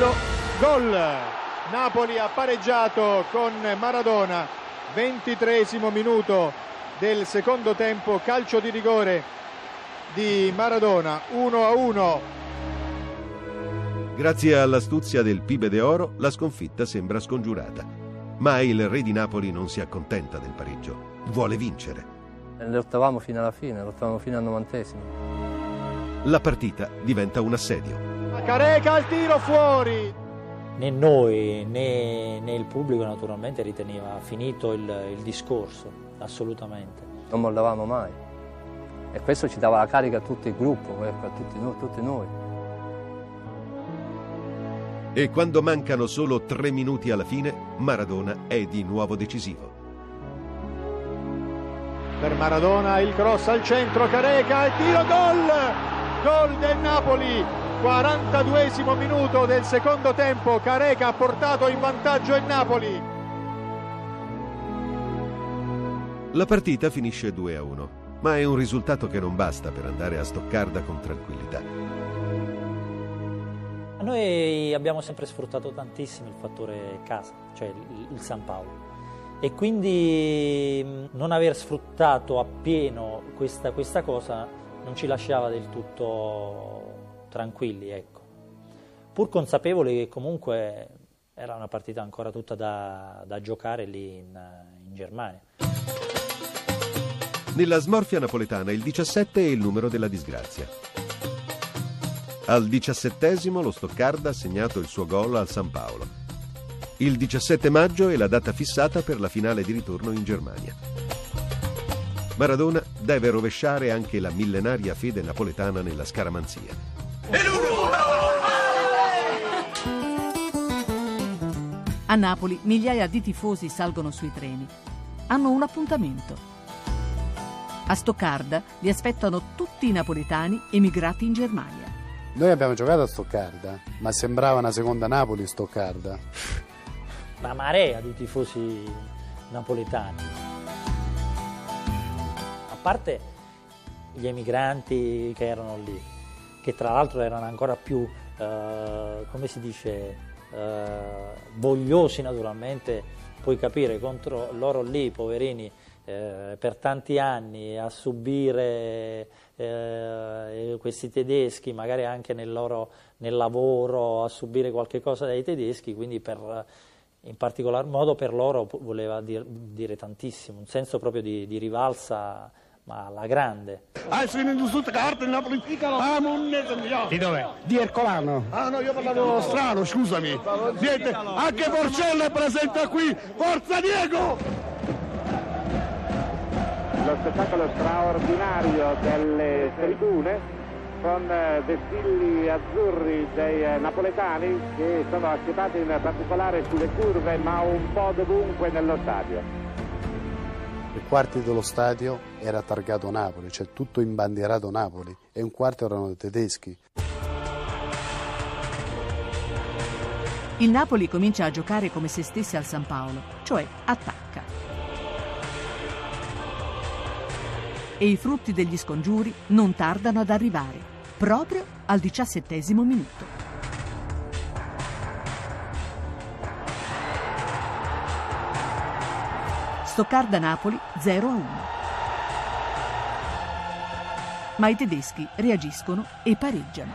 Tiro, gol. Napoli ha pareggiato con Maradona, 23 minuto del secondo tempo, calcio di rigore di Maradona, 1 a 1. Grazie all'astuzia del Pibe de Oro, la sconfitta sembra scongiurata. Ma il re di Napoli non si accontenta del pareggio, vuole vincere. Lottavamo fino alla fine, lottavamo fino al novantesimo. La partita diventa un assedio. Careca al tiro fuori. Né noi né, né, il pubblico naturalmente riteneva finito il, il, discorso, assolutamente. Non mollavamo mai e questo ci dava la carica a tutto il gruppo, ecco, a tutti noi, tutti noi. E quando mancano solo tre minuti alla fine, Maradona è di nuovo decisivo. Per Maradona il cross al centro, Careca, il tiro, gol! Gol del Napoli, 42 minuto del secondo tempo, Careca ha portato in vantaggio il Napoli. La partita finisce 2 a 1, ma è un risultato che non basta per andare a Stoccarda con tranquillità. Noi abbiamo sempre sfruttato tantissimo il fattore casa, cioè il, il San Paolo. E quindi non aver sfruttato appieno questa, questa cosa non ci lasciava del tutto tranquilli, ecco. Pur consapevoli che comunque era una partita ancora tutta da, da giocare lì in, in Germania. Nella smorfia napoletana il 17 è il numero della disgrazia. Al diciassettesimo lo Stoccarda ha segnato il suo gol al San Paolo. Il 17 maggio è la data fissata per la finale di ritorno in Germania. Maradona deve rovesciare anche la millenaria fede napoletana nella scaramanzia. A Napoli migliaia di tifosi salgono sui treni. Hanno un appuntamento. A Stoccarda li aspettano tutti i napoletani emigrati in Germania. Noi abbiamo giocato a Stoccarda, ma sembrava una seconda Napoli Stoccarda. Una marea di tifosi napoletani. A parte gli emigranti che erano lì, che tra l'altro erano ancora più, eh, come si dice, eh, vogliosi naturalmente, puoi capire, contro loro lì, poverini, eh, per tanti anni a subire eh, questi tedeschi, magari anche nel, loro, nel lavoro, a subire qualche cosa dai tedeschi, quindi per, in particolar modo per loro voleva dir, dire tantissimo, un senso proprio di, di rivalsa ma alla grande. Ah, sono in Stuttgart, in Napoli. Ah, Di dov'è? Di Ercolano. Ah no, io parlavo strano, scusami. Niente, anche Porcella è presente qui. Forza Diego! Lo spettacolo straordinario delle tribune con vestilli azzurri dei napoletani che sono acchiappati in particolare sulle curve ma un po' dovunque nello stadio. Il quarto dello stadio era targato Napoli, cioè tutto imbandierato Napoli e un quarto erano tedeschi. Il Napoli comincia a giocare come se stesse al San Paolo, cioè attacca. E i frutti degli scongiuri non tardano ad arrivare, proprio al diciassettesimo minuto. Stoccarda-Napoli 0-1. Ma i tedeschi reagiscono e pareggiano.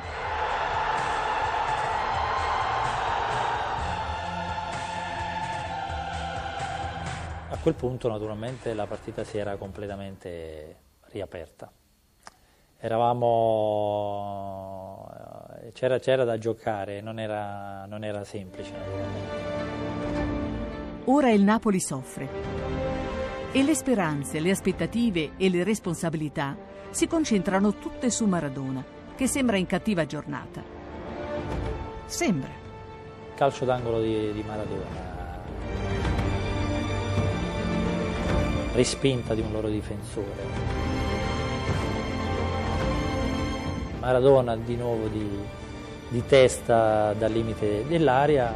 A quel punto naturalmente la partita si era completamente riaperta. Eravamo... Eh, c'era, c'era da giocare, non era, non era semplice naturalmente. Ora il Napoli soffre e le speranze, le aspettative e le responsabilità si concentrano tutte su Maradona, che sembra in cattiva giornata. Sembra. Calcio d'angolo di, di Maradona. Respinta di un loro difensore. Maradona di nuovo di, di testa dal limite dell'aria,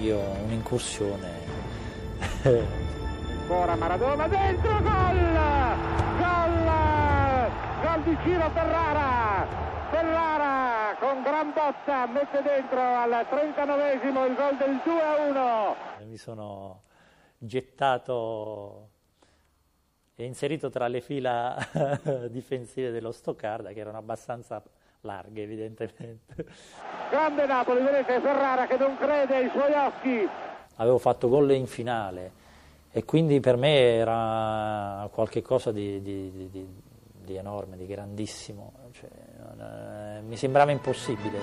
io un'incursione [laughs] ancora Maradona dentro gol! Gol! Gol di Ciro Ferrara! Ferrara con gran botta mette dentro al 39esimo il gol del 2 a 1 mi sono gettato e inserito tra le fila [laughs] difensive dello Stoccarda che erano abbastanza larghe evidentemente. Grande Napoli vedete Ferrara che non crede ai suoi occhi. Avevo fatto gol in finale e quindi per me era qualcosa di, di, di, di enorme, di grandissimo, cioè, eh, mi sembrava impossibile.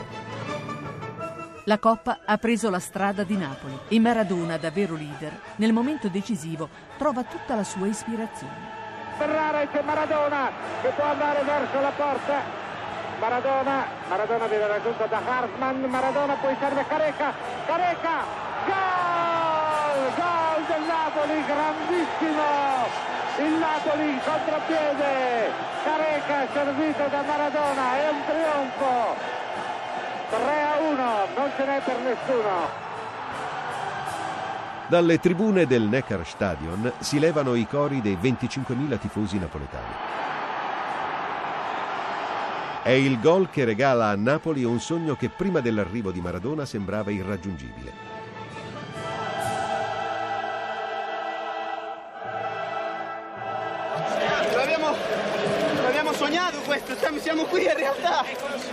La Coppa ha preso la strada di Napoli e Maradona, davvero leader, nel momento decisivo trova tutta la sua ispirazione. Ferrara e c'è Maradona che può andare verso la porta. Maradona, Maradona viene raggiunto da Hartmann, Maradona poi serve Careca, Careca, gol, Napoli, grandissimo, il Napoli in contropiede, Careca servito da Maradona, è un trionfo, 3 a 1, non ce n'è per nessuno. Dalle tribune del Neckar Stadion si levano i cori dei 25.000 tifosi napoletani. È il gol che regala a Napoli un sogno che prima dell'arrivo di Maradona sembrava irraggiungibile. Siamo, qui in realtà.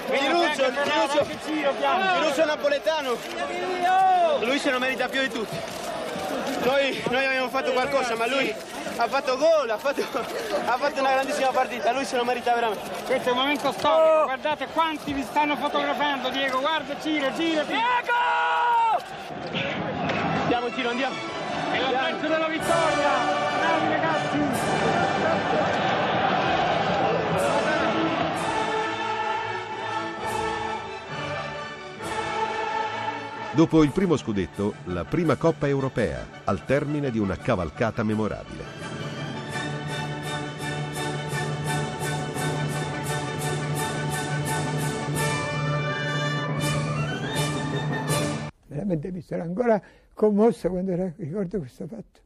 Piruccio, Piruccio, Piruccio napoletano. Lui se lo merita più di tutti. Noi, noi abbiamo fatto qualcosa, ma lui ha fatto gol, ha fatto, ha fatto una grandissima partita, lui se lo merita veramente. Questo è un momento storico, guardate quanti vi stanno fotografando, Diego, guarda, gira, gira. Diego! Andiamo Ciro, andiamo. È l'abbraccio della vittoria! Dopo il primo scudetto, la prima Coppa europea, al termine di una cavalcata memorabile. veramente mi sono ancora commosso quando ricordo questo fatto.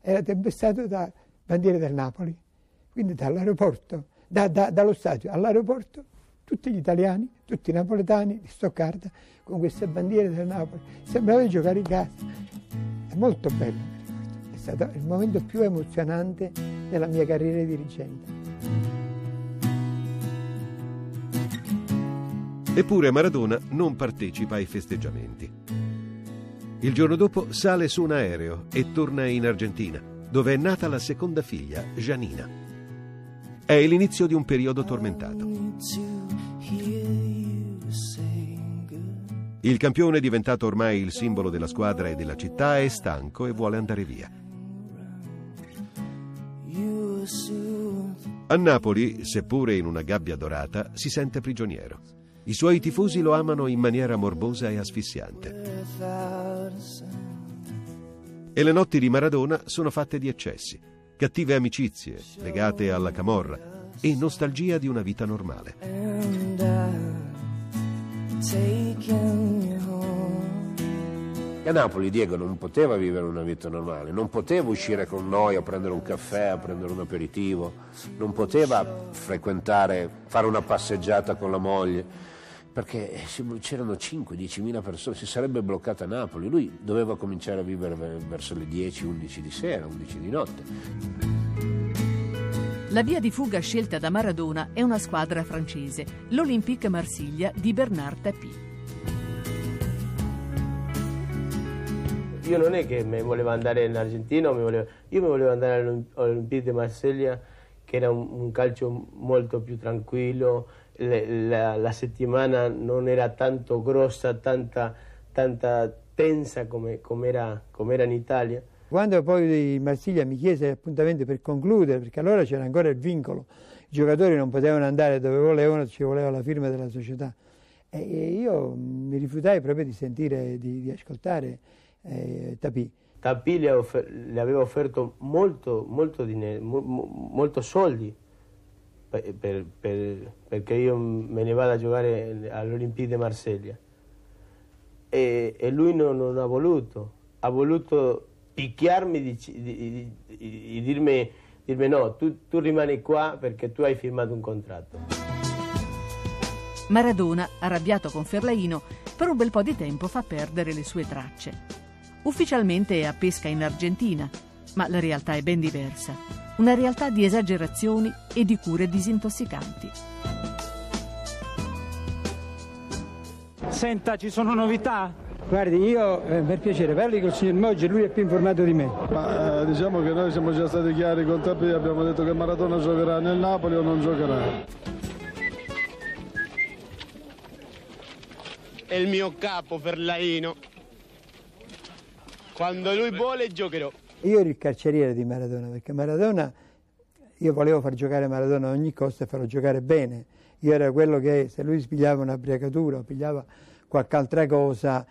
Era tempestato da bandiere del Napoli, quindi dall'aeroporto, da, da, dallo stadio all'aeroporto, tutti gli italiani, tutti i napoletani di Stoccarda con queste bandiere del Napoli. Sembrava di giocare in casa. È molto bello, mi ricordo. È stato il momento più emozionante della mia carriera di dirigente. Eppure Maradona non partecipa ai festeggiamenti. Il giorno dopo sale su un aereo e torna in Argentina, dove è nata la seconda figlia, Janina. È l'inizio di un periodo tormentato. Il campione, diventato ormai il simbolo della squadra e della città, è stanco e vuole andare via. A Napoli, seppure in una gabbia dorata, si sente prigioniero. I suoi tifosi lo amano in maniera morbosa e asfissiante. E le notti di Maradona sono fatte di eccessi, cattive amicizie legate alla camorra e nostalgia di una vita normale. A Napoli Diego non poteva vivere una vita normale, non poteva uscire con noi a prendere un caffè, a prendere un aperitivo, non poteva frequentare, fare una passeggiata con la moglie perché c'erano 5-10 mila persone, si sarebbe bloccata Napoli, lui doveva cominciare a vivere verso le 10-11 di sera, 11 di notte. La via di fuga scelta da Maradona è una squadra francese, l'Olympique Marsiglia di Bernard Tapie. Io non è che mi volevo andare in Argentina, volevo, io mi volevo andare all'Olympique di Marsiglia, che era un, un calcio molto più tranquillo, la, la, settimana non era tanto grossa, tanta, tanta tensa come, come, era, come era in Italia. Quando poi Marsiglia mi chiese l'appuntamento per concludere, perché allora c'era ancora il vincolo, i giocatori non potevano andare dove volevano, ci voleva la firma della società. E io mi rifiutai proprio di sentire, di, di ascoltare eh, Tapì. Tapì le, le, aveva offerto molto, molto, dinero, mo, molto soldi per, per, perché io me ne vado a giocare all'Olympique di Marsiglia. E, e, lui non, non, ha voluto, ha voluto picchiarmi di, di, di, di dirmi, dirmi, no, tu, tu rimani qua perché tu hai firmato un contratto. Maradona, arrabbiato con Ferlaino, per un bel po' di tempo fa perdere le sue tracce. Ufficialmente è a pesca in Argentina, ma la realtà è ben diversa una realtà di esagerazioni e di cure disintossicanti. Senta, ci sono novità? Guardi, io eh, per piacere parli con il signor Moggi, lui è più informato di me. Ma, eh, diciamo che noi siamo già stati chiari con Tappi, abbiamo detto che Maradona giocherà nel Napoli o non giocherà. È il mio capo Ferlaino. Quando lui vuole giocherò. Io ero il carceriere di Maradona, perché Maradona, io volevo far giocare Maradona a ogni costo e farlo giocare bene. Io ero quello che se lui spigliava un'abriacatura o pigliava qualche altra cosa,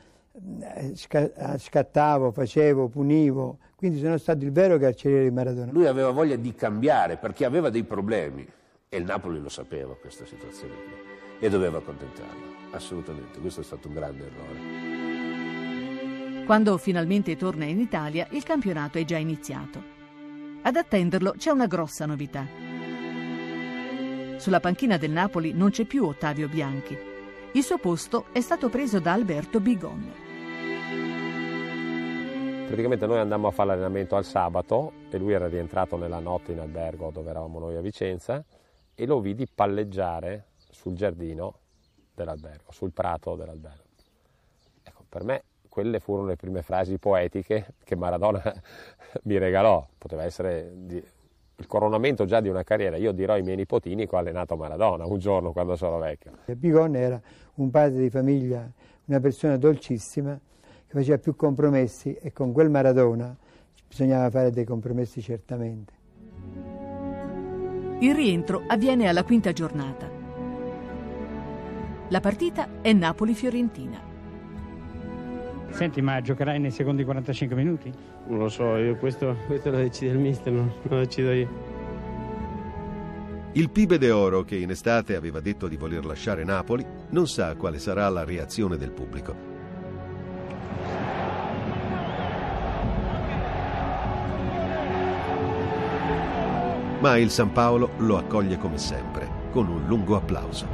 scattavo, facevo, punivo. Quindi sono stato il vero carceriere di Maradona. Lui aveva voglia di cambiare perché aveva dei problemi e il Napoli lo sapeva questa situazione qui e doveva accontentarlo. Assolutamente, questo è stato un grande errore. Quando finalmente torna in Italia, il campionato è già iniziato. Ad attenderlo c'è una grossa novità. Sulla panchina del Napoli non c'è più Ottavio Bianchi. Il suo posto è stato preso da Alberto Bigon. Praticamente noi andammo a fare l'allenamento al sabato e lui era rientrato nella notte in albergo dove eravamo noi a Vicenza e lo vidi palleggiare sul giardino dell'albergo, sul prato dell'albergo. Ecco, per me quelle furono le prime frasi poetiche che Maradona [laughs] mi regalò. Poteva essere di, il coronamento già di una carriera. Io dirò ai miei nipotini che ho allenato Maradona un giorno quando sarò vecchio. Bigon era un padre di famiglia, una persona dolcissima faceva più compromessi e con quel Maradona bisognava fare dei compromessi certamente. Il rientro avviene alla quinta giornata. La partita è Napoli-Fiorentina. Senti, ma giocherai nei secondi 45 minuti? Non lo so, io questo, questo lo decide il mister, non, lo decido io. Il Pibe de Oro, che in estate aveva detto di voler lasciare Napoli, non sa quale sarà la reazione del pubblico. Ma il San Paolo lo accoglie come sempre, con un lungo applauso.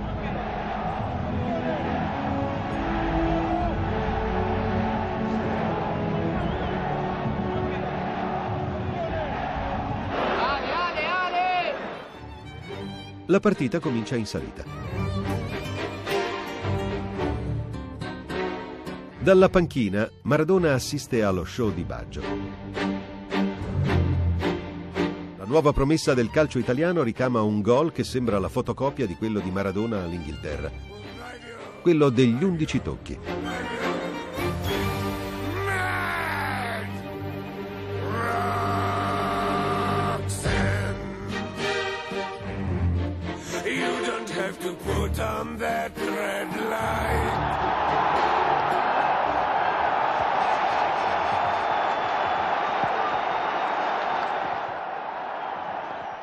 La partita comincia in salita. Dalla panchina Maradona assiste allo show di Baggio. Nuova promessa del calcio italiano ricama un gol che sembra la fotocopia di quello di Maradona all'Inghilterra. Quello degli undici tocchi.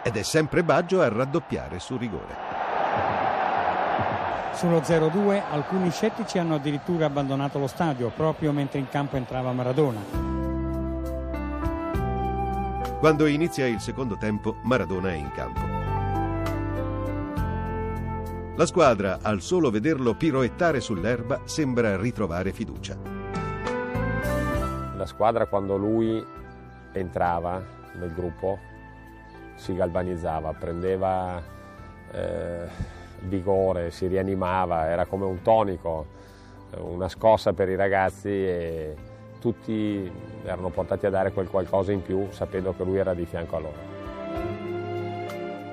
Ed è sempre Baggio a raddoppiare su rigore. Sullo 0-2 alcuni scettici hanno addirittura abbandonato lo stadio proprio mentre in campo entrava Maradona. Quando inizia il secondo tempo, Maradona è in campo. La squadra, al solo vederlo piroettare sull'erba, sembra ritrovare fiducia. La squadra quando lui entrava nel gruppo si galvanizzava, prendeva eh, vigore, si rianimava, era come un tonico, una scossa per i ragazzi e tutti erano portati a dare quel qualcosa in più sapendo che lui era di fianco a loro.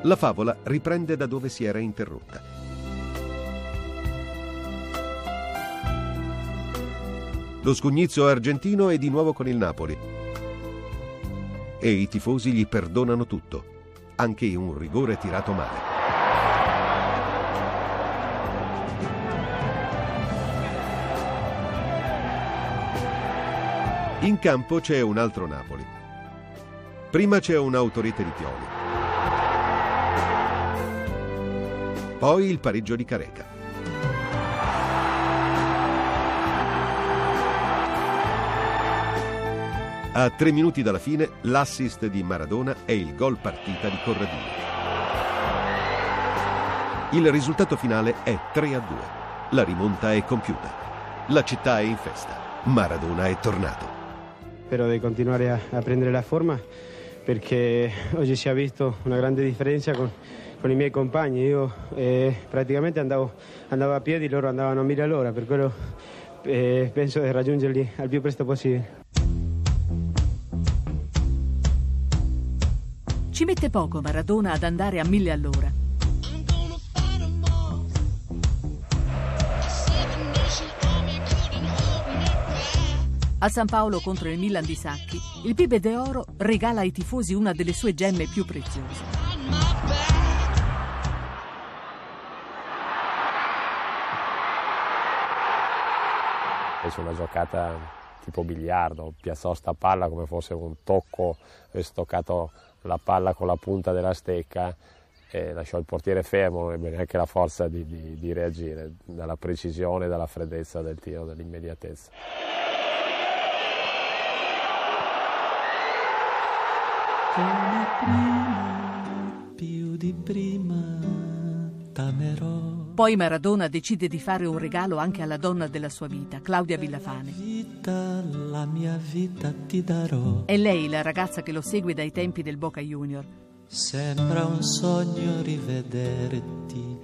La favola riprende da dove si era interrotta. Lo scugnizzo argentino è di nuovo con il Napoli. E i tifosi gli perdonano tutto, anche un rigore tirato male. In campo c'è un altro Napoli. Prima c'è un'autorete di Pioli. Poi il pareggio di Careca. A tre minuti dalla fine, l'assist di Maradona è il gol partita di Corradino. Il risultato finale è 3 a 2. La rimonta è compiuta. La città è in festa. Maradona è tornato. Spero di continuare a, a prendere la forma perché oggi si è visto una grande differenza con, con i miei compagni. Io eh, praticamente andavo, andavo, a piedi, loro andavano a mille all'ora, per quello eh, penso di raggiungerli al più presto possibile. Ci mette poco Maradona ad andare a mille all'ora. A San Paolo contro il Milan di Sacchi, il Pibe de Oro regala ai tifosi una delle sue gemme più preziose. Fece una giocata tipo biliardo, piazzò sta palla come fosse un tocco, stoccato la palla con la punta della stecca e lasciò il portiere fermo, non ebbe neanche la forza di, di, di reagire, dalla precisione, dalla freddezza del tiro, dall'immediatezza. come prima, più di prima, t'amerò. Poi Maradona decide di fare un regalo anche alla donna della sua vita, Claudia Villafane. Vita, la mia vita ti darò. È lei la ragazza che lo segue dai tempi del Boca Junior. Sembra un sogno rivederti,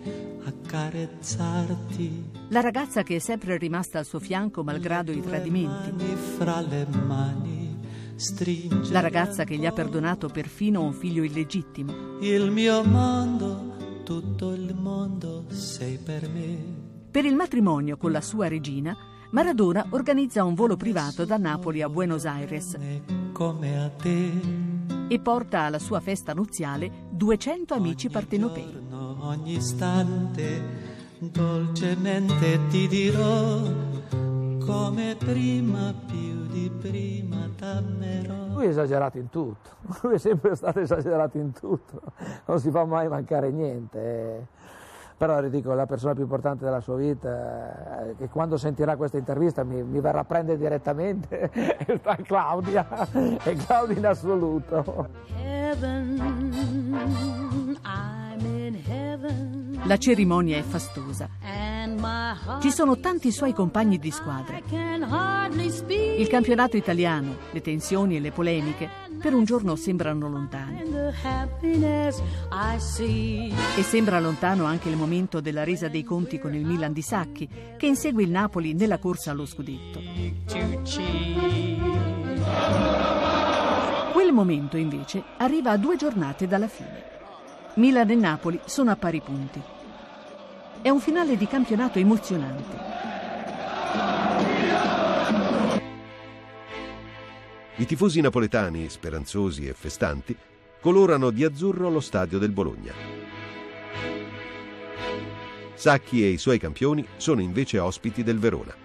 accarezzarti. La ragazza che è sempre rimasta al suo fianco malgrado i tradimenti. Mani fra le mani. La ragazza che gli ha perdonato perfino un figlio illegittimo. il mio mondo, tutto il mondo sei per me. Per il matrimonio con la sua regina, Maradona organizza un volo privato da Napoli a Buenos Aires Come a te, e porta alla sua festa nuziale 200 amici partenopei. ogni istante, dolcemente ti dirò come prima, più di prima t'amerò. Lui è esagerato in tutto, [laughs] lui è sempre stato esagerato in tutto, non si fa mai mancare niente. eh. Però dico, la persona più importante della sua vita, eh, che quando sentirà questa intervista mi, mi verrà a prendere direttamente, [laughs] è Claudia, è Claudia in assoluto. Heaven, I'm in heaven. La cerimonia è fastosa. Ci sono tanti suoi compagni di squadra. Il campionato italiano, le tensioni e le polemiche, per un giorno sembrano lontane. E sembra lontano anche il momento della resa dei conti con il Milan di Sacchi, che insegue il Napoli nella corsa allo scudetto. Quel momento, invece, arriva a due giornate dalla fine. Milan e Napoli sono a pari punti. È un finale di campionato emozionante. I tifosi napoletani, speranzosi e festanti, colorano di azzurro lo stadio del Bologna. Sacchi e i suoi campioni sono invece ospiti del Verona.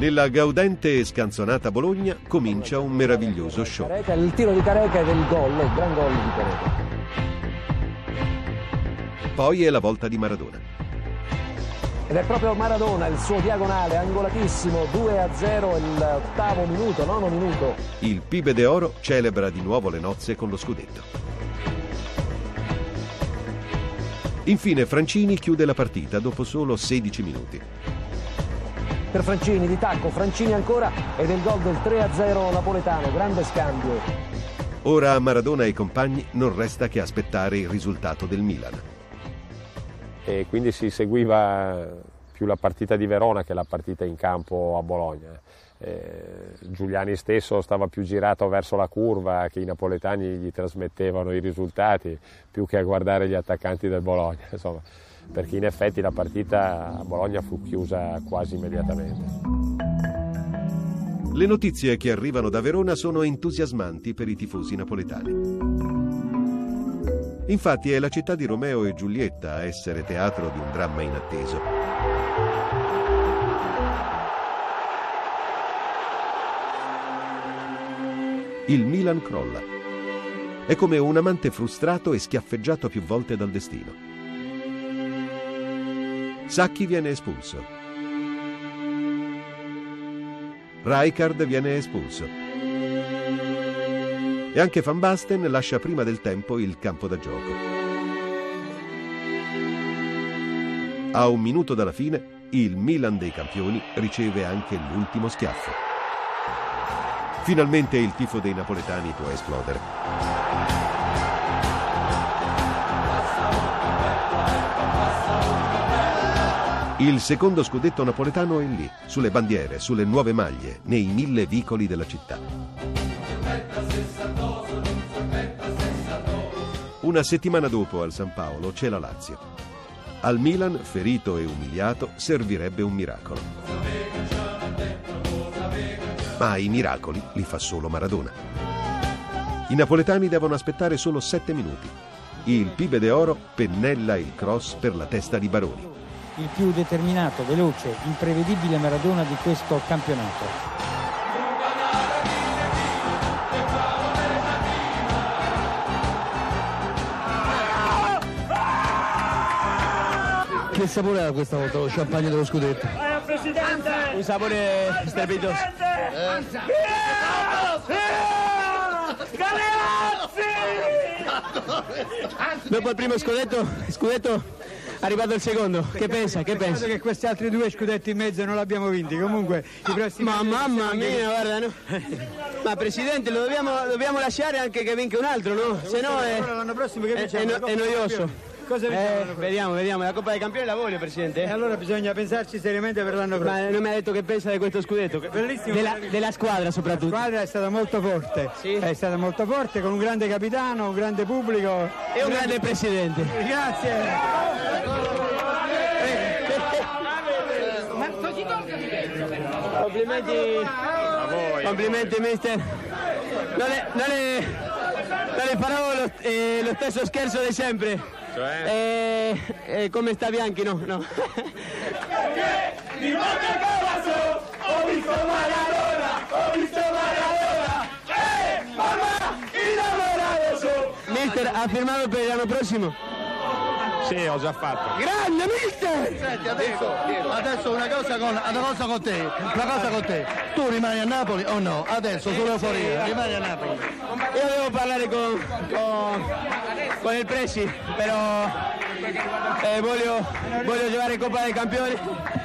Nella gaudente e scanzonata Bologna comincia un meraviglioso show. Il tiro di Careca ed è il gol, il gran gol di Careca. Poi è la volta di Maradona. Ed è proprio Maradona, il suo diagonale angolatissimo, 2 a 0, l'ottavo minuto, nono minuto. Il Pibe de Oro celebra di nuovo le nozze con lo scudetto. Infine Francini chiude la partita dopo solo 16 minuti. Per Francini di tacco, Francini ancora ed è il gol del 3 a 0 napoletano, grande scambio. Ora a Maradona e ai compagni non resta che aspettare il risultato del Milan. e quindi si seguiva più la partita di Verona che la partita in campo a Bologna. Eh, Giuliani stesso stava più girato verso la curva che i napoletani gli trasmettevano i risultati più che a guardare gli attaccanti del Bologna, [laughs] insomma, perché in effetti la partita a Bologna fu chiusa quasi immediatamente. Le notizie che arrivano da Verona sono entusiasmanti per i tifosi napoletani. Infatti è la città di Romeo e Giulietta a essere teatro di un dramma inatteso. Il Milan crolla. È come un amante frustrato e schiaffeggiato più volte dal destino. Sacchi viene espulso. Rijkaard viene espulso. E anche Van Basten lascia prima del tempo il campo da gioco. A un minuto dalla fine, il Milan dei campioni riceve anche l'ultimo schiaffo. Finalmente il tifo dei napoletani può esplodere. Il secondo scudetto napoletano è lì, sulle bandiere, sulle nuove maglie, nei mille vicoli della città. Una settimana dopo al San Paolo c'è la Lazio. Al Milan, ferito e umiliato, servirebbe un miracolo. Ma i miracoli li fa solo Maradona. I napoletani devono aspettare solo sette minuti. Il Pibe de Oro pennella il cross per la testa di Baroni. Il più determinato, veloce, imprevedibile Maradona di questo campionato. Che sapore ha questa volta lo champagne dello scudetto? Un sapore strepitoso. Dopo il primo scudetto, scudetto arrivato il secondo. Che pensa? Che pensa? che questi altri due scudetti in mezzo non l'abbiamo vinti. Comunque i prossimi Ma mamma mia, guarda, no. Ma presidente, lo dobbiamo, dobbiamo lasciare anche che vinca un altro, no? Se no è, Allora l'anno prossimo che è, noioso. Cosa vinciamo Eh, vediamo, vediamo, la Coppa dei Campioni la voglio, presidente. E allora bisogna pensarci seriamente per l'anno prossimo. Ma non mi ha detto che pensa di questo scudetto. Bellissimo. Della, della squadra soprattutto. La squadra è stata molto forte, è stata molto forte con un grande capitano, un grande pubblico E un grande presidente. Grazie. Complimenti. Complimenti mister. Non le, non le- non le farò lo, eh, lo stesso scherzo di sempre. Cioè? Eh, eh, come sta Bianchi, no? no. Perché di Monte Cavasso ho visto Maradona, ho visto Maradona. Eh, mamma, innamorato sono. Mister, ha firmato per l'anno prossimo? Sì, ho già fatto. Grande mister! Senti, adesso, adesso una, cosa con, una cosa con te, una cosa con te. Tu rimani a Napoli o no? Adesso sull'euforia, rimani a Napoli. Io devo parlare con, con, con il Presi, però eh, voglio, voglio giocare Coppa dei Campioni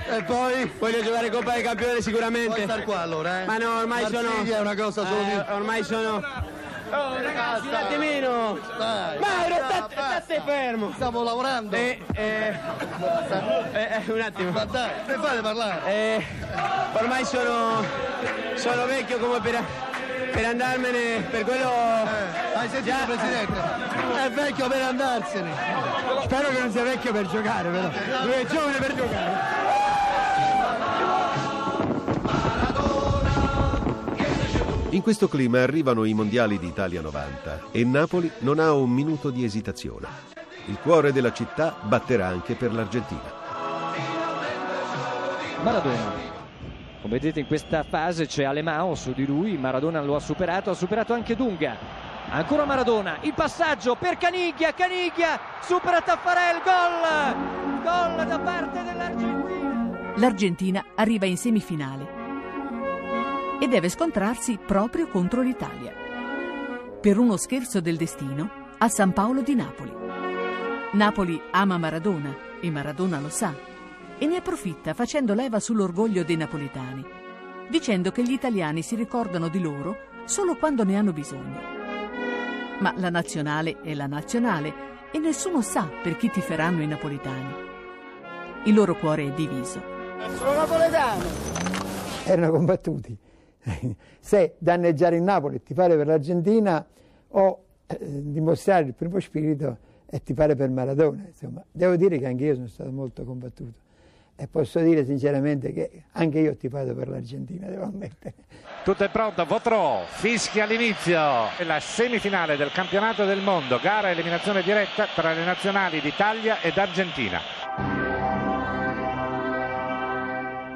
e poi voglio giocare Coppa dei Campioni sicuramente. Puoi star qua allora, eh? Ma no, ormai sono... Marsiglia è una cosa solo eh, ormai sono... Oh ragazzi, un attimino! Dai, Mauro, state, state fermo! Stiamo lavorando! Eh, eh, eh, eh, un attimo. Ma dai, mi fate parlare! Eh, ormai sono, sono vecchio come per, per andarmene, per quello... Eh, hai sentito Presidente? È vecchio per andarsene! Spero che non sia vecchio per giocare, però. Lui è giovane per giocare. In questo clima arrivano i mondiali d'Italia 90 e Napoli non ha un minuto di esitazione. Il cuore della città batterà anche per l'Argentina. Maradona. Come vedete in questa fase c'è Alemao su di lui, Maradona lo ha superato, ha superato anche Dunga. Ancora Maradona, il passaggio per Caniglia, Caniglia, supera Taffarel, gol! Gol da parte dell'Argentina. L'Argentina arriva in semifinale e deve scontrarsi proprio contro l'Italia. Per uno scherzo del destino a San Paolo di Napoli. Napoli ama Maradona e Maradona lo sa e ne approfitta facendo leva sull'orgoglio dei napoletani, dicendo che gli italiani si ricordano di loro solo quando ne hanno bisogno. Ma la nazionale è la nazionale e nessuno sa per chi tiferanno i napoletani. Il loro cuore è diviso. Sono napoletano! Erano combattuti. [laughs] Se danneggiare il Napoli e tifare per l'Argentina o eh, dimostrare il primo spirito e tifare per Maradona. Insomma, devo dire che anche io sono stato molto combattuto e posso dire sinceramente che anche io ho tifato per l'Argentina, devo ammettere. Tutto è pronto, Votrò, fischia l'inizio. La semifinale del campionato del mondo, gara eliminazione diretta tra le nazionali d'Italia ed Argentina.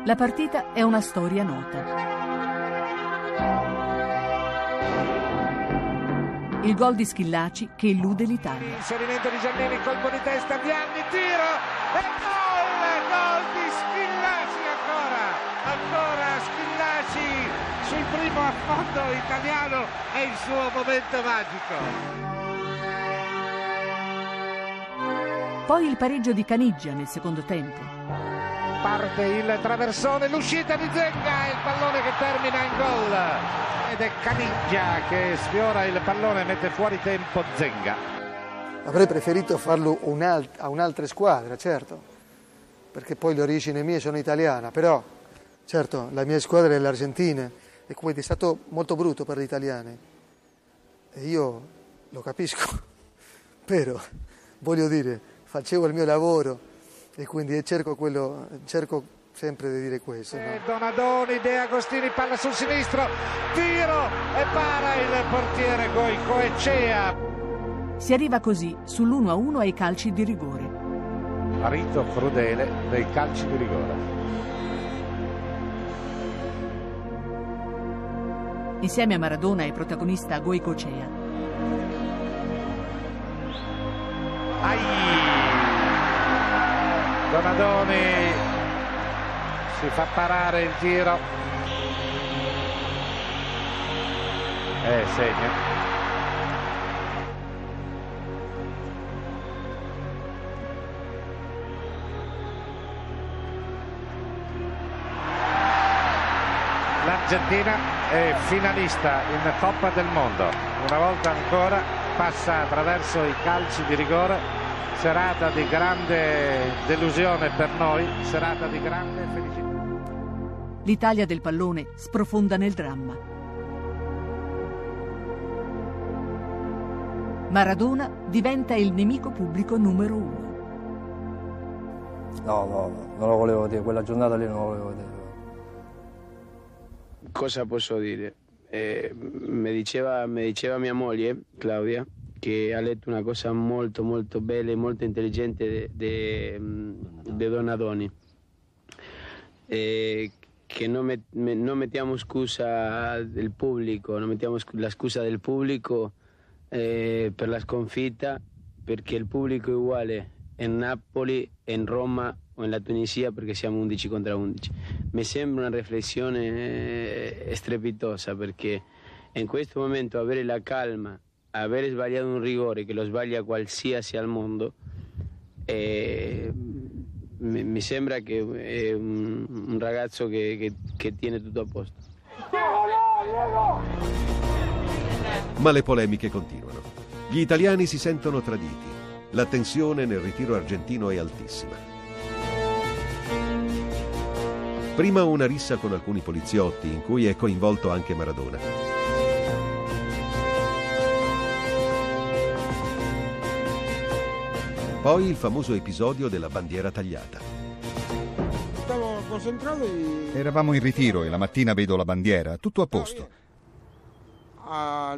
La partita è una storia nota. Il gol di Schillaci che illude l'Italia. Inserimento di Giannini, colpo di testa, Vianni, tiro e gol! Gol di Schillaci ancora! Ancora Schillaci sul primo affondo italiano è il suo momento magico. Poi il pareggio di Caniggia nel secondo tempo. Parte il traversone, l'uscita di Zenga e il pallone che termina in gol. Ed è Caniggia che sfiora il pallone e mette fuori tempo Zenga. Avrei preferito farlo un'alt- a un'altra squadra, certo, perché poi le origini mie sono italiana, però certo la mia squadra è l'Argentina e quindi è stato molto brutto per gli italiani. E io lo capisco, [laughs] però voglio dire, facevo il mio lavoro e quindi cerco, quello, cerco sempre di dire questo. no? E Donadoni, De Agostini, palla sul sinistro, tiro e para il portiere Goicoechea. Si arriva così sull'1-1 ai calci di rigore. Rito crudele dei calci di rigore. Insieme a Maradona è protagonista Goicocea. Donadoni si fa parare il tiro. E segna. L'Argentina è finalista in Coppa del Mondo. Una volta ancora passa attraverso i calci di rigore serata di grande delusione per noi, serata di grande felicità. L'Italia del pallone sprofonda nel dramma. Maradona diventa il nemico pubblico numero uno. No, no, no, non lo volevo dire, quella giornata lì non lo volevo dire. Cosa posso dire? Eh, mi, diceva, mi diceva mia moglie, Claudia, che ha letto una cosa molto molto bella e molto intelligente di Donadoni. eh, che non, met- me- non mettiamo scusa del pubblico, non mettiamo la scusa del pubblico eh, per la sconfitta, perché il pubblico è uguale in Napoli, in Roma o nella Tunisia perché siamo 11 contro 11. Mi sembra una riflessione eh, strepitosa perché in questo momento avere la calma, aver sbagliato un rigore che lo sbaglia qualsiasi al mondo, eh, mi, sembra che è un, un ragazzo che, che, che tiene tutto a posto. Ma le polemiche continuano. Gli italiani si sentono traditi. La tensione nel ritiro argentino è altissima. Prima una rissa con alcuni poliziotti in cui è coinvolto anche Maradona. Poi il famoso episodio della bandiera tagliata. Stavo concentrato e Eravamo in ritiro e la mattina vedo la bandiera, tutto a posto. al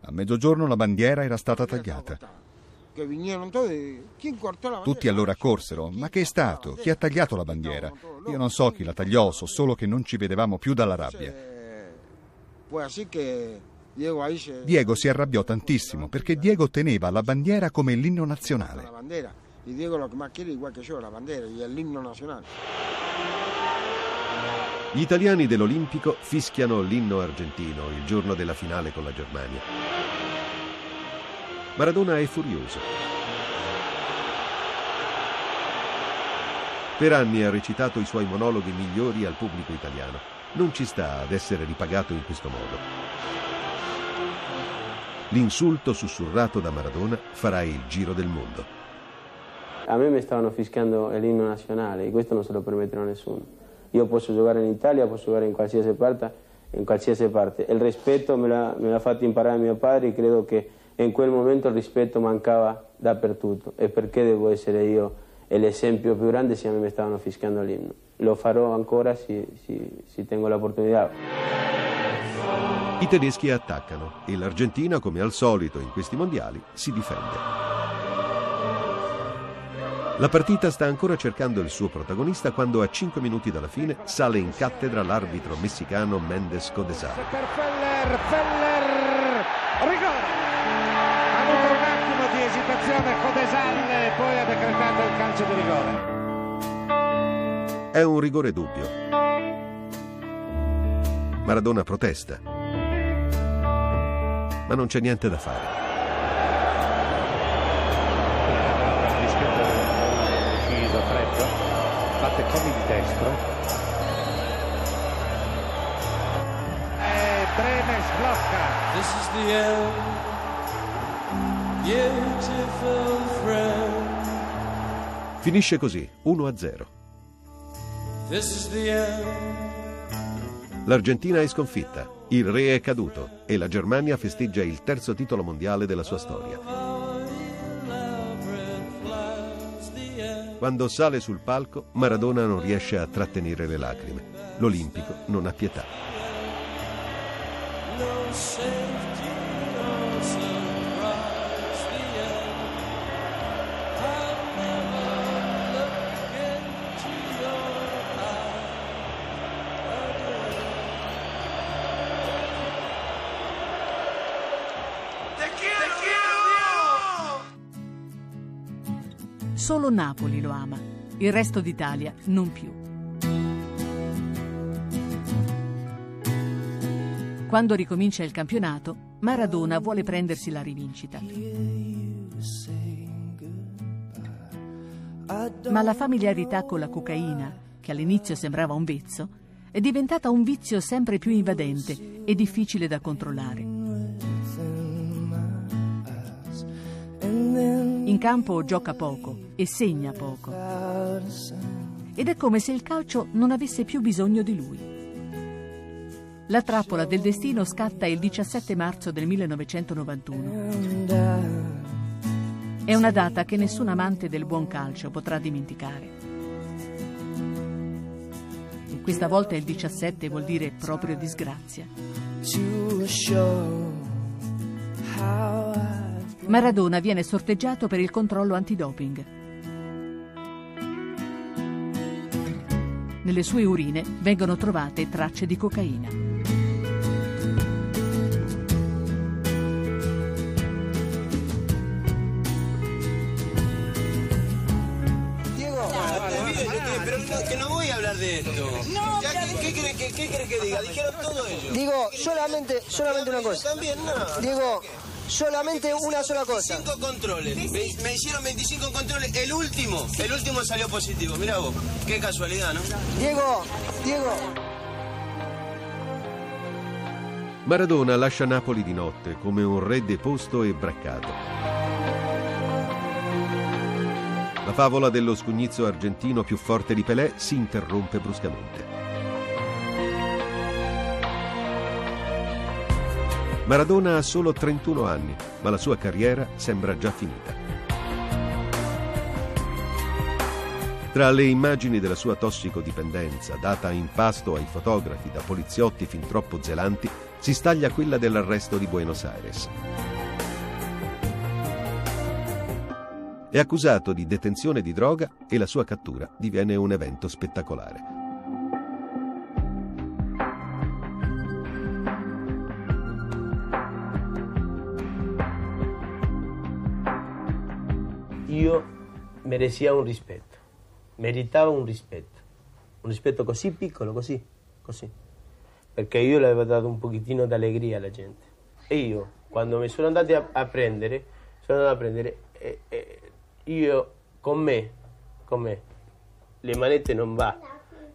A mezzogiorno la bandiera era stata tagliata. Tutti allora corsero, ma che è stato? Chi ha tagliato la bandiera? Io non so chi la tagliò, so solo che non ci vedevamo più dalla rabbia. Diego si arrabbiò tantissimo perché Diego teneva la bandiera come l'inno nazionale. Diego lo igual la. Gli italiani dell'Olimpico fischiano l'inno argentino il giorno della finale con la Germania. Maradona è furioso. Per anni ha recitato i suoi monologhi migliori al pubblico italiano. Non ci sta ad essere ripagato in questo modo. L'insulto sussurrato da Maradona farà il giro del mondo. A me mi stavano fischiando l'inno nazionale e questo non se lo permetterò a nessuno. Io posso giocare in Italia, posso giocare in qualsiasi parte, in qualsiasi parte. Il rispetto me l'ha, me l'ha fatto imparare mio padre e credo che in quel momento il rispetto mancava dappertutto. E perché devo essere io l'esempio più grande se a me mi stavano fischiando l'inno? Lo farò ancora se, se, se tengo l'opportunità. I tedeschi attaccano e l'Argentina, come al solito in questi mondiali, si difende. La partita sta ancora cercando il suo protagonista quando a 5 minuti dalla fine sale in cattedra l'arbitro messicano Mendes Codesal. per Feller, Feller, rigore. Di esitazione Codesal e poi ha decretato il calcio di rigore. È un rigore dubbio. Maradona protesta. Ma non c'è niente da fare. deciso, freddo, batte come di destro. E Breme sblocca. This is the end. Finisce così, 1-0. This is the end. L'Argentina è sconfitta, il re è caduto e la Germania festeggia il terzo titolo mondiale della sua storia. Quando sale sul palco, Maradona non riesce a trattenere le lacrime. L'Olimpico non ha pietà. No safety, no surprise, Solo Napoli lo ama, il resto d'Italia non più. Quando ricomincia il campionato, Maradona vuole prendersi la rivincita. Ma la familiarità con la cocaina, che all'inizio sembrava un vezzo, è diventata un vizio sempre più invadente e difficile da controllare. In campo gioca poco e segna poco. Ed è come se il calcio non avesse più bisogno di lui. La trappola del destino scatta il 17 marzo del 1991. È una data che nessun amante del buon calcio potrà dimenticare. Questa volta il 17 vuol dire proprio disgrazia. Maradona viene sorteggiato per il controllo antidoping. Nelle sue urine vengono trovate tracce di cocaina. Que no voy a hablar de esto. No, Ya, ¿qué, qué quiere que, qué quiere que diga? Dijeron todo ellos. Digo, solamente, solamente una cosa. También, no. Digo, solamente una sola cosa. Cinco controles. Me, me hicieron 25 controles. El último, el último salió positivo. Mira vos, qué casualidad, ¿no? Diego, Diego. Maradona lascia Napoli di notte come un re deposto e braccato. La favola dello scugnizzo argentino più forte di Pelé si interrompe bruscamente. Maradona ha solo 31 anni, ma la sua carriera sembra già finita. Tra le immagini della sua tossicodipendenza, data in pasto ai fotografi da poliziotti fin troppo zelanti, si staglia quella dell'arresto di Buenos Aires. È accusato di detenzione di droga e la sua cattura diviene un evento spettacolare. Merecía un rispetto, meritava un rispetto, un rispetto così piccolo, così, così, perché io le avevo dato un pochettino d'allegria alla gente. E io, quando mi sono andati a, a prendere, sono andato a prendere, e, e io con me, con me, le manette non va.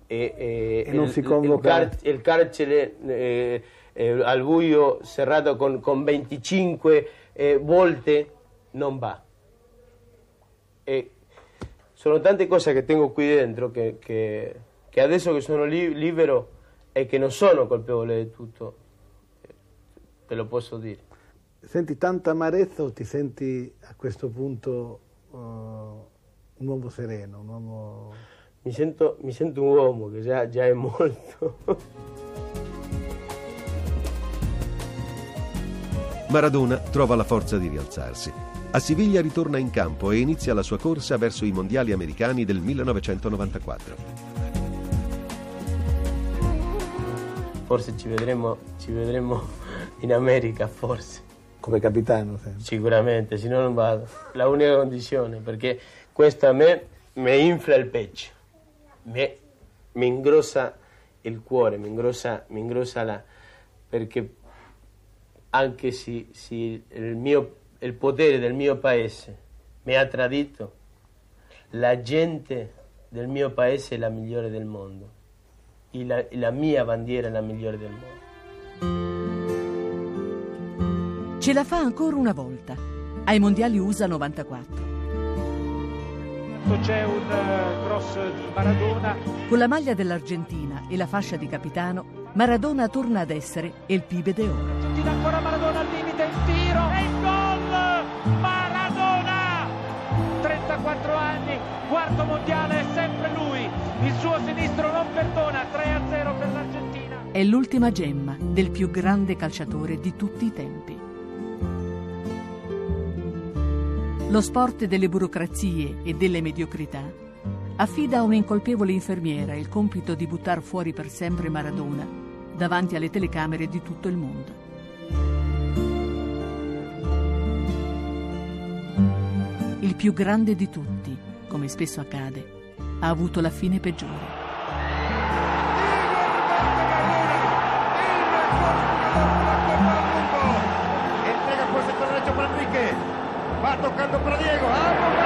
E, e- E non il- si il, convoca- car- il carcere eh, eh, al buio serrato con, con 25 eh, volte non va. E sono tante cose che tengo qui dentro che, che- che adesso che sono li- libero e che non sono colpevole di tutto, eh, te lo posso dire. Senti tanta amarezza o ti senti a questo punto eh, un uomo sereno, un uomo... Mi sento, mi sento un uomo che già, già è molto. Maradona trova la forza di rialzarsi. A Siviglia ritorna in campo e inizia la sua corsa verso i mondiali americani del 1994. Forse ci vedremo, ci vedremo in America, forse. Come capitano? Sicuramente, se no non vado. La unica condizione, perché questo a me mi infla il pecho, mi, mi ingrossa il cuore, mi ingrossa, mi ingrossa la... perché anche se, se il, mio, il potere del mio paese mi ha tradito, la gente del mio paese è la migliore del mondo. E la, la mia bandiera è la migliore del mondo. Ce la fa ancora una volta, ai mondiali USA 94. C'è un eh, cross di Maradona. Con la maglia dell'Argentina e la fascia di capitano, Maradona torna ad essere il pibe de oro. Tira ancora Maradona al limite, il tiro e il quarto mondiale, è sempre lui. Il suo sinistro non perdona, 3-0 per l'Argentina. È l'ultima gemma del più grande calciatore di tutti i tempi. Lo sport delle burocrazie e delle mediocrità affida a un'incolpevole infermiera il compito di buttar fuori per sempre Maradona davanti alle telecamere di tutto il mondo. Il più grande di tutti, come spesso accade, ha avuto la fine peggiore. Va tocando para Diego. ¡Vamos, Maradona!